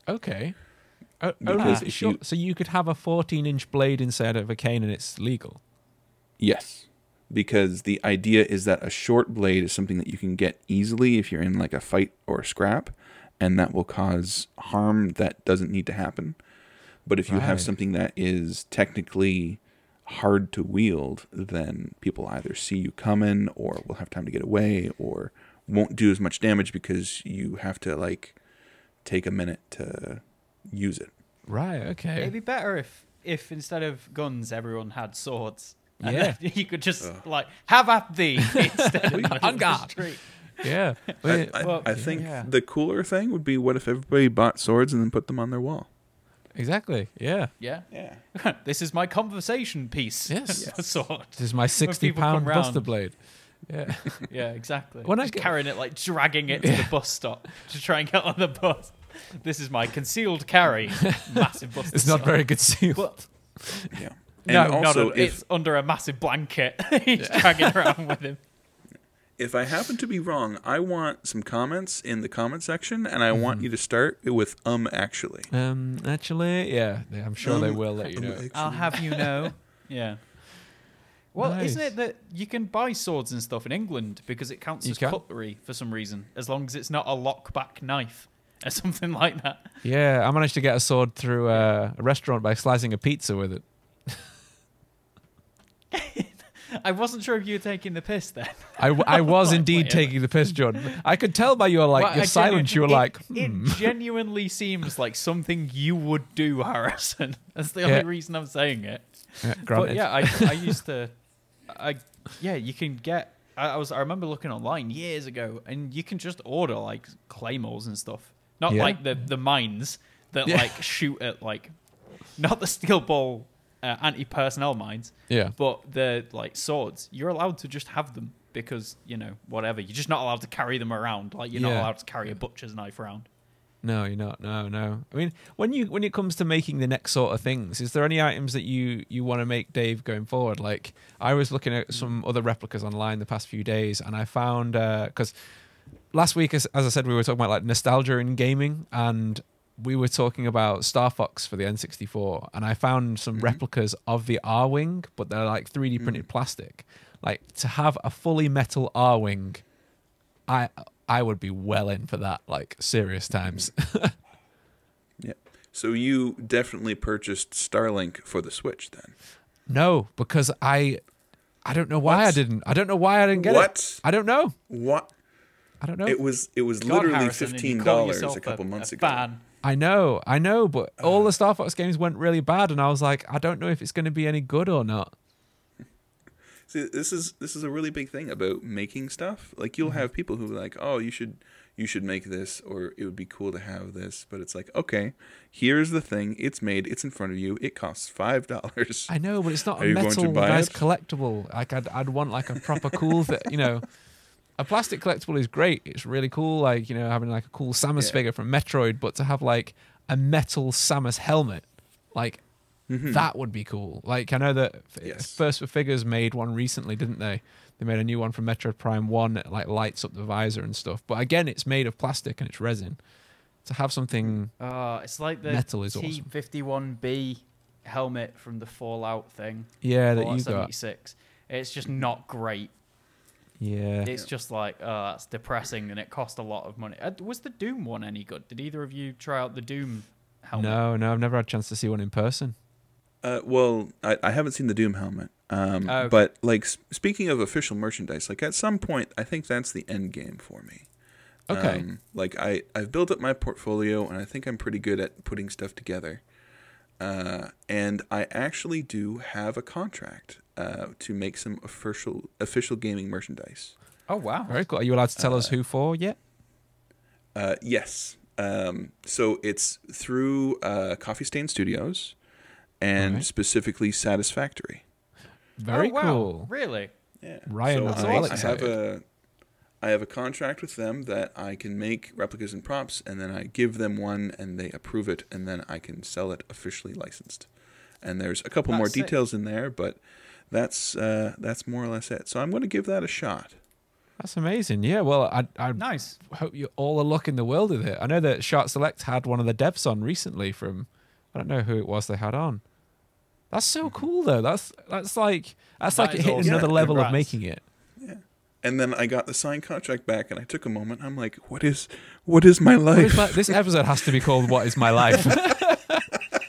Okay. Oh, Because only if if it's short- you- so you could have a 14 inch blade inside of a cane and it's legal. Yes. Because the idea is that a short blade is something that you can get easily if you're in like a fight or a scrap, and that will cause harm that doesn't need to happen. But if you have something that is technically hard to wield, then people either see you coming or will have time to get away or won't do as much damage because you have to like take a minute to use it. Right. Okay. It'd be better if, if instead of guns, everyone had swords. And Yeah. *laughs* you could just like have at thee *laughs* instead of On the guard. street. Yeah. I, I, well, I think yeah. the cooler thing would be what if everybody bought swords and then put them on their wall? Exactly. Yeah. Yeah. Yeah. *laughs* this is my conversation piece. Yes. *laughs* A sword. This is my 60 people come. Buster Blade. Yeah. *laughs* Yeah, exactly. When I Just get- carrying it, like dragging it to the bus stop to try and get on the bus. This is my concealed carry. Massive bus. it's not very good seal. But Yeah. no, And not also, a, if it's under a massive blanket. He's dragging around with him. If I happen to be wrong, I want some comments in the comment section, and I want you to start with um actually. Um, actually, yeah, yeah, I'm sure they Um, will let you um, know. actually. I'll have you know. *laughs* yeah. Well, isn't it that you can buy swords and stuff in England because it counts You as can. cutlery for some reason, as long as it's not a lockback knife *laughs* or something like that? Yeah, I managed to get a sword through uh, a restaurant by slicing a pizza with it. *laughs* I wasn't sure if you were taking the piss then. I, I *laughs* was Like, indeed whatever. taking the piss, John. I could tell by your like Well, your silence. You were it- like, hmm. it *laughs* genuinely seems like something you would do, *laughs* Harrison. That's the only reason I'm saying it. Yeah, But yeah, I, I used to, I yeah, you can get. I, I was I remember looking online years ago, and you can just order like claymores and stuff. Not Yeah. like the the mines that Yeah. like shoot at like, not the steel ball uh, anti personnel mines, yeah, but the like swords. You're allowed to just have them because you know whatever. You're just not allowed to carry them around. Like you're not allowed to carry a butcher's knife around. no, you're not. No, no. I mean, when you when it comes to making the next sort of things, is there any items that you you want to make, Dave, going forward? Like, I was looking at some other replicas online the past few days, and I found because last week, as, as I said, we were talking about like nostalgia in gaming, and we were talking about Star Fox for the N64, and I found some mm-hmm. replicas of the Arwing, but they're like 3D mm. printed plastic. Like to have a fully metal Arwing, I I would be well in for that. Like serious times. *laughs* Yeah. So you definitely purchased Starlink for the Switch then. no, because I I don't know why I didn't. I don't know why I didn't get it. What? it. I don't know. What? I don't know. It was it was God, literally Harrison, fifteen dollars a couple months ago. Fan. I know, I know, but all the Star Fox games went really bad, and I was like, I don't know if it's going to be any good or not. *laughs* See, this is this is a really big thing about making stuff. Like you'll Mm-hmm. have people who are like, "Oh, you should you should make this or it would be cool to have this." But it's like, "Okay, here's the thing. It's made. It's in front of you. It costs $5." I know, but it's not *laughs* Are a you going to metal nice it? collectible. Like I'd, I'd want like a proper cool thing. You know, *laughs* a plastic collectible is great. It's really cool. Like you know, having like a cool Samus Yeah. figure from Metroid, but to have like a metal Samus helmet, like that would be cool. Like I know that Mm-hmm. Yes. First for Figures made one recently, didn't they? They made a new one from Metroid Prime One that like lights up the visor and stuff. But again, it's made of plastic and it's resin. To have something, Uh, it's like the Metal is awesome. T51B helmet from the Fallout thing. yeah, that you got, It's just not great. Yeah. It's just like, oh, that's depressing and it cost a lot of money. Uh, was the Doom one any good? Did either of you try out the Doom helmet? No, no, I've never had a chance to see one in person. Uh, well, I, I haven't seen the Doom helmet. Um, Oh, okay. But like speaking of official merchandise, like at some point, I think that's the end game for me. Okay. Um, like I I've built up my portfolio, and I think I'm pretty good at putting stuff together. Uh, and I actually do have a contract uh, to make some official official gaming merchandise. Oh, wow. Very cool. Are you allowed to tell us who for yet? Uh, yes. Um, so it's through uh, Coffee Stain Studios, and Alright. specifically Satisfactory. Very oh, wow. cool. Really? Yeah. Ryan so was I, well I have a I have a contract with them that I can make replicas and props, and then I give them one, and they approve it, and then I can sell it officially licensed. And there's a couple more That's sick. details in there, but that's uh, that's more or less it. So I'm going to give that a shot. That's amazing. Yeah. Well, I I Nice. hope you all the luck in the world with it. I know that Shark Select had one of the devs on recently from I don't know who it was they had on. That's so cool though. That's that's like that's That like is hitting awesome. another Yeah, level of making it. Yeah. And then I got the signed contract back, and I took a moment. I'm like, what is what is my What is life? my- this episode has to be called "What Is My Life." *laughs*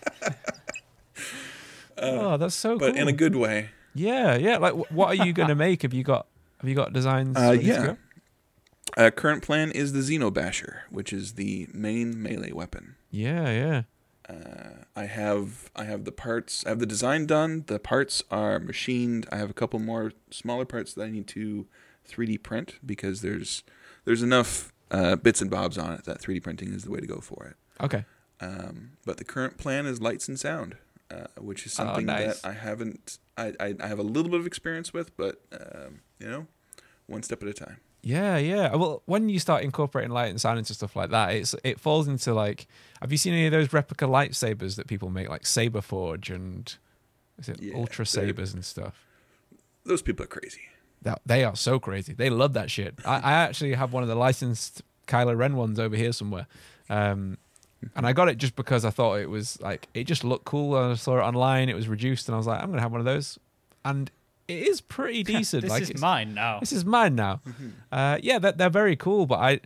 oh, that's so cool. but cool. in a good way. Yeah, yeah. Like, what are you going *laughs* to make? Have you got have you got designs? Uh, yeah. Uh, current plan is the Xenobasher, which is the main melee weapon. Yeah, yeah. Uh, I have I have the parts. I have the design done. The parts are machined. I have a couple more smaller parts that I need to 3D print because there's there's enough uh, bits and bobs on it that 3D printing is the way to go for it. Okay. Um, but the current plan is lights and sound, uh, which is Oh, something nice. that I haven't. I, I I have a little bit of experience with, but um, you know, one step at a time. Yeah, yeah. Well, when you start incorporating light and sound into stuff like that, it's it falls into like. Have you seen any of those replica lightsabers that people make, like Saber Forge and is it Yeah, Ultra Sabers and stuff? Those people are crazy. that they are so crazy. They love that shit. I, I actually have one of the licensed Kylo Ren ones over here somewhere. Um, and I got it just because I thought it was like it just looked cool. I saw it online. It was reduced, and I was like, I'm gonna have one of those. And it is pretty *laughs* decent. this like is mine now. this is mine now. Uh, yeah, they're, they're very cool, but I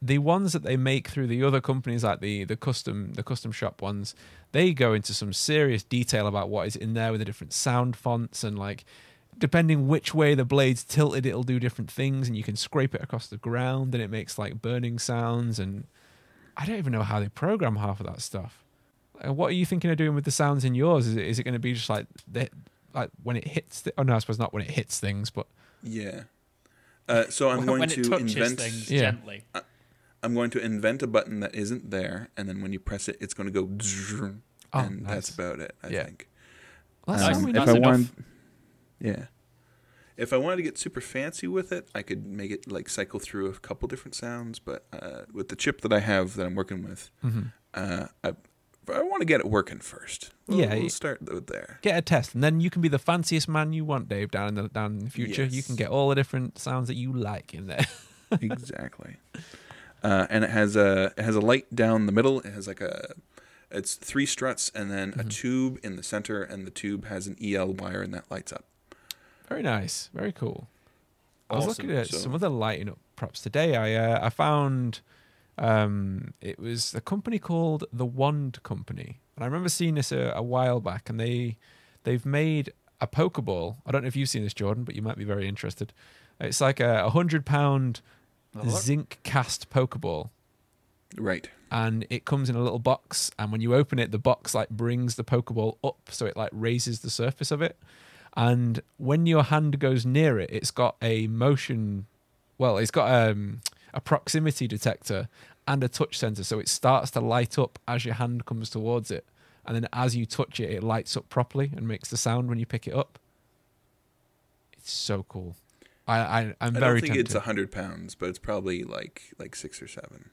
the ones that they make through the other companies, like the the custom the custom shop ones, they go into some serious detail about what is in there with the different sound fonts and like depending which way the blade's tilted, it'll do different things, and you can scrape it across the ground, and it makes like burning sounds. And I don't even know how they program half of that stuff. Uh, what are you thinking of doing with the sounds in yours? Is it is it going to be just like the, like when it hits? The, oh no, I suppose not when it hits things, but Yeah. Uh, so I'm going when to invent. things Yeah. gently. I'm going to invent a button that isn't there, and then when you press it, it's going to go, Oh, and that's about it. I Yeah. think. Well, Nice. that's Um, how we if That's I enough. wanted, yeah, if I wanted to get super fancy with it, I could make it like cycle through a couple different sounds. But uh, with the chip that I have that I'm working with, Mhm. uh, I, I want to get it working first. We'll, Yeah, we'll start there. get a test, and then you can be the fanciest man you want, Dave. Down in the down in the future, you can get all the different sounds that you like in there. *laughs* exactly. Uh, and it has a it has a light down the middle. It has like a it's three struts and then a Mhm. tube in the center, and the tube has an EL wire, and that lights up. Very nice, very cool. I was Awesome. looking at So- some other lighting up props today. I uh, I found um, it was a company called the Wand Company, and I remember seeing this a, a while back, and they they've made a Pokeball. I don't know if you've seen this, Jordan, but you might be very interested. It's like a, a hundred pound Have a look. zinc cast Pokeball. Right. and it comes in a little box and when you open it the box like brings the pokeball up so it like raises the surface of it and when your hand goes near it it's got a motion well it's got um, a proximity detector and a touch sensor. So it starts to light up as your hand comes towards it. And then as you touch it it lights up properly and makes the sound when you pick it up. It's so cool. I, I i'm I very don't think tempted. it's a hundred pounds, but it's probably like like six or seven.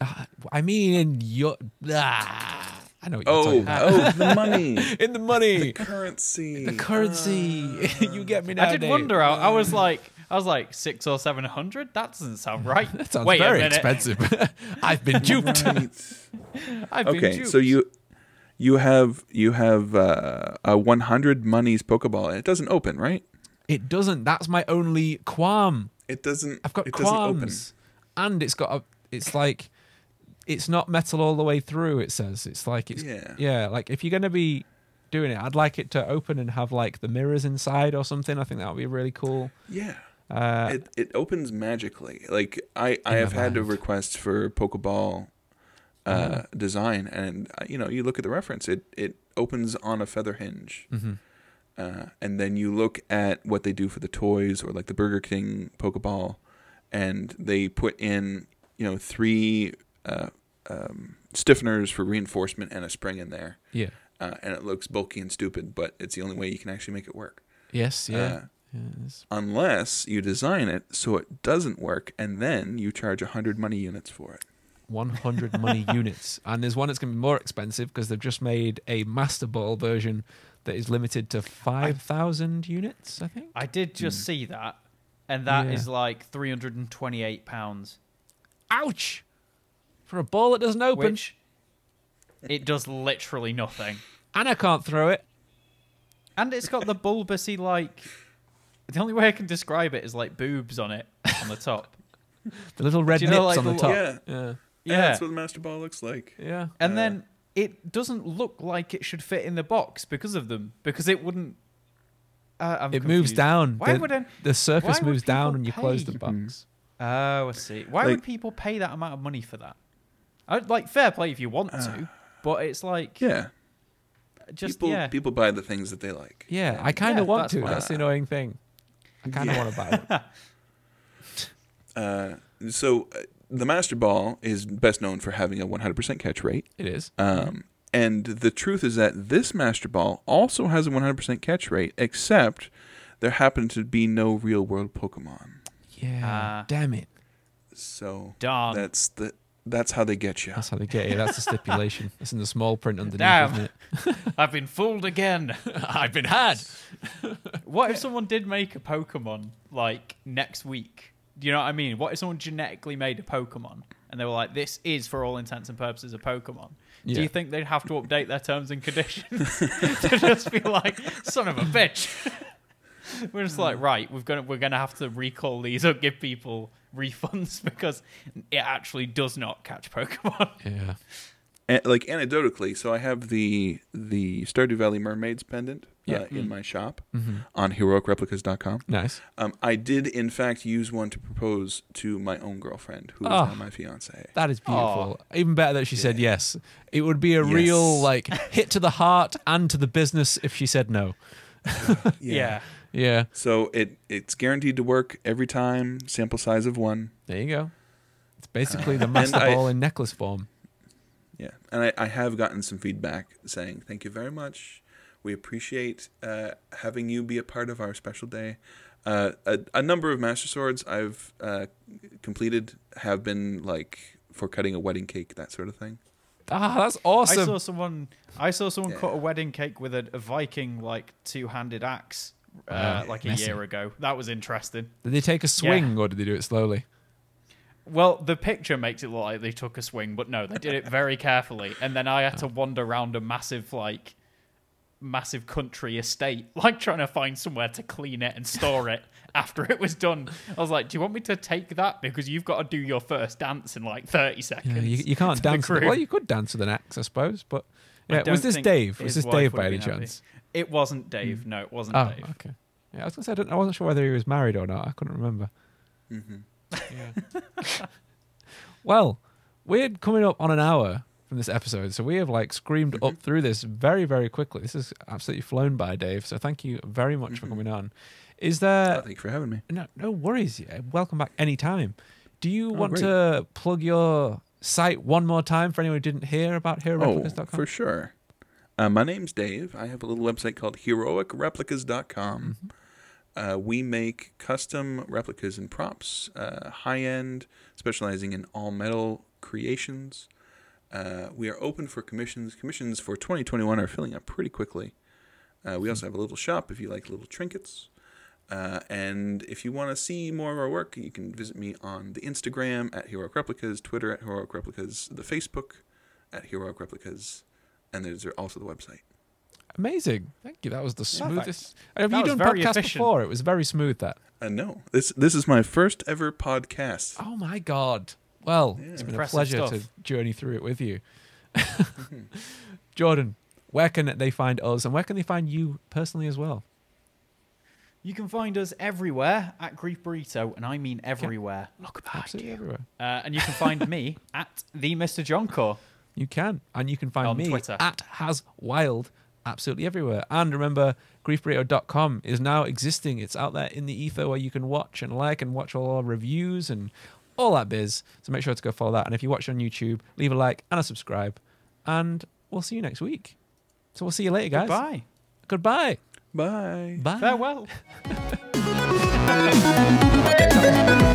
Ah, I mean, in your ah, I know what you're Oh, talking about. oh, *laughs* the money, in the money, the currency, the currency. *laughs* you get me now. I did Dave. wonder. I, I was like, I was like six or seven hundred. That doesn't sound *laughs* right. That sounds Wait very expensive. I've been duped. Right. I've been okay, duped. so you you have you have uh, a 100 monies Pokeball, and it doesn't open, right? It doesn't. That's my only qualm. It doesn't. I've got it doesn't open. qualms, and it's got a. It's like, it's not metal all the way through. It says it's like it's Yeah. yeah. Like if you're gonna be doing it, I'd like it to open and have like the mirrors inside or something. I think that would be really cool. Yeah. Uh, it it opens magically. Like I I have had mind. requests for Pokeball uh, Uh-huh. design, and uh, you know you look at the reference. It it opens on a feather hinge, mhm. uh, and then you look at what they do for the toys or like the Burger King Pokeball, and they put in you know three uh, um, stiffeners for reinforcement and a spring in there, Yeah. uh, and it looks bulky and stupid, but it's the only way you can actually make it work. Yes. Yeah. Uh, yes. unless you design it so it doesn't work and then you charge 100 money units for it 100 money *laughs* units. And there's one that's going to be more expensive because they've just made a Master Ball version that is limited to 5,000 units, I think. I did just see that, and that is Yeah. like three hundred and twenty-eight pounds, Ouch! For a ball that doesn't open. which it does literally nothing. And I can't throw it. And it's got the bulbousy like. The only way I can describe it is like boobs on it on the top. *laughs* The little red Do you know, nips like on the the- top. yeah. Yeah. Yeah. that's what the master ball looks like Yeah. And Uh, then it doesn't look like it should fit in the box because of them. Because it wouldn't. Uh, I'm It moves down. Why the, would I- the surface why would moves down people when you close the box. Oh, I see. Why Like- would people pay that amount of money for that? I'd like fair play if you want Uh, to, but it's like yeah just people yeah. people buy the things that they like Yeah, I kind of Yeah, want that's to. fine. That's the annoying thing. I kind of Yeah. want to buy one. *laughs* *laughs* uh, so uh, the master ball is best known for having a 100% catch rate It is. um, and the truth is that this master ball also has a 100% catch rate except there happen to be no real world pokemon Yeah. Ah. Damn it. so Darn. that's the that's how they get you That's how they get you. That's the stipulation. *laughs* It's in the small print underneath, Damn. isn't it? *laughs* I've been fooled again. *laughs* I've been had. What if someone did make a Pokemon like next week? Do you know what I mean? What if someone genetically made a Pokemon and they were like, "This is for all intents and purposes a Pokemon"? Do you think they'd have to update their terms and conditions to just be like, "Son of a bitch"? *laughs* we're just like, right, we're gonna we're gonna have to recall these or give people refunds *laughs* because it actually does not catch Pokemon. *laughs* Yeah. A- like anecdotally, so I have the the Stardew Valley Mermaids pendant Yeah. uh, in my shop Mhm. on heroicreplicas.com. Nice. Um, I did in fact use one to propose to my own girlfriend, who is Oh. now my fiance. That is beautiful. Even better that she said yes. It would be a Yes. real like hit to the heart and to the business if she said no. Yeah. Yeah. So it it's guaranteed to work every time. Sample size of one. There you go. It's basically the and master I- ball in necklace form. Yeah, and I, I have gotten some feedback saying thank you very much. We appreciate uh, having you be a part of our special day. Uh, a, a number of master swords I've uh, completed have been like for cutting a wedding cake, that sort of thing. Ah, that's awesome! I awesome. saw someone. I saw someone Yeah. cut a wedding cake with a, a Viking like two-handed axe, uh, Wow. like a Messy. year ago. That was interesting. Did they take a swing or did they do it slowly? Well, the picture makes it look like they took a swing, but no, they did it very *laughs* carefully. And then I had to wander around a massive like massive country estate, *laughs* like trying to find somewhere to clean it and store it *laughs* after it was done. I was like, "Do you want me to take that because you've got to do your first dance in like thirty seconds?" Yeah, you, you can't the dance. With, crew. well, you could dance with an axe, I suppose. But yeah, was this Dave? Was this Dave by any chance? happy. Chance? It wasn't Dave. No, it wasn't Oh, Dave. okay. Yeah, I was gonna say I, don't, I wasn't sure whether he was married or not. I couldn't remember. Mm-hmm. Yeah. *laughs* well, we're coming up on an hour from this episode, so we have like screamed Mm-hmm. up through this very, very quickly. This is absolutely flown by, Dave. So thank you very much for Mhm. coming on. Is there thank you for having me. no no worries? Yeah, Welcome back anytime. Do you Oh, want great. to plug your site one more time for anyone who didn't hear about Oh, for sure. Uh, my name's Dave. I have a little website called heroicreplicas.com. Uh, we make custom replicas and props, uh, high end, specializing in all metal creations. Uh, we are open for commissions. Commissions for 2021 are filling up pretty quickly. Uh, we also have a little shop if you like little trinkets. Uh, and if you want to see more of our work, you can visit me on the Instagram at Heroic Replicas, Twitter at Heroic Replicas, the Facebook at Heroic Replicas, and there's also the website. Amazing. Thank you. That was the Perfect. smoothest. Have That you done very podcasts efficient. before? It was very smooth. That. Uh, no, this this is my first ever podcast. Oh my god. Well, Yeah. it's been a pleasure stuff. to journey through it with you. *laughs* Jordan, where can they find us and where can they find you personally as well? You can find us everywhere at Grief Burrito, and I mean everywhere. Look at Absolutely everywhere. Uh, and you can find *laughs* me at the Mr. Johncore. You can. And you can find On me Twitter. at Has Wild absolutely everywhere. And remember, griefburrito.com is now existing. It's out there in the ether where you can watch and like and watch all our reviews and all that biz. So make sure to go follow that. And if you watch on YouTube, leave a like and a subscribe. And we'll see you next week. So we'll see you later, guys. Goodbye. Goodbye. Bye. Bye. Farewell. *laughs*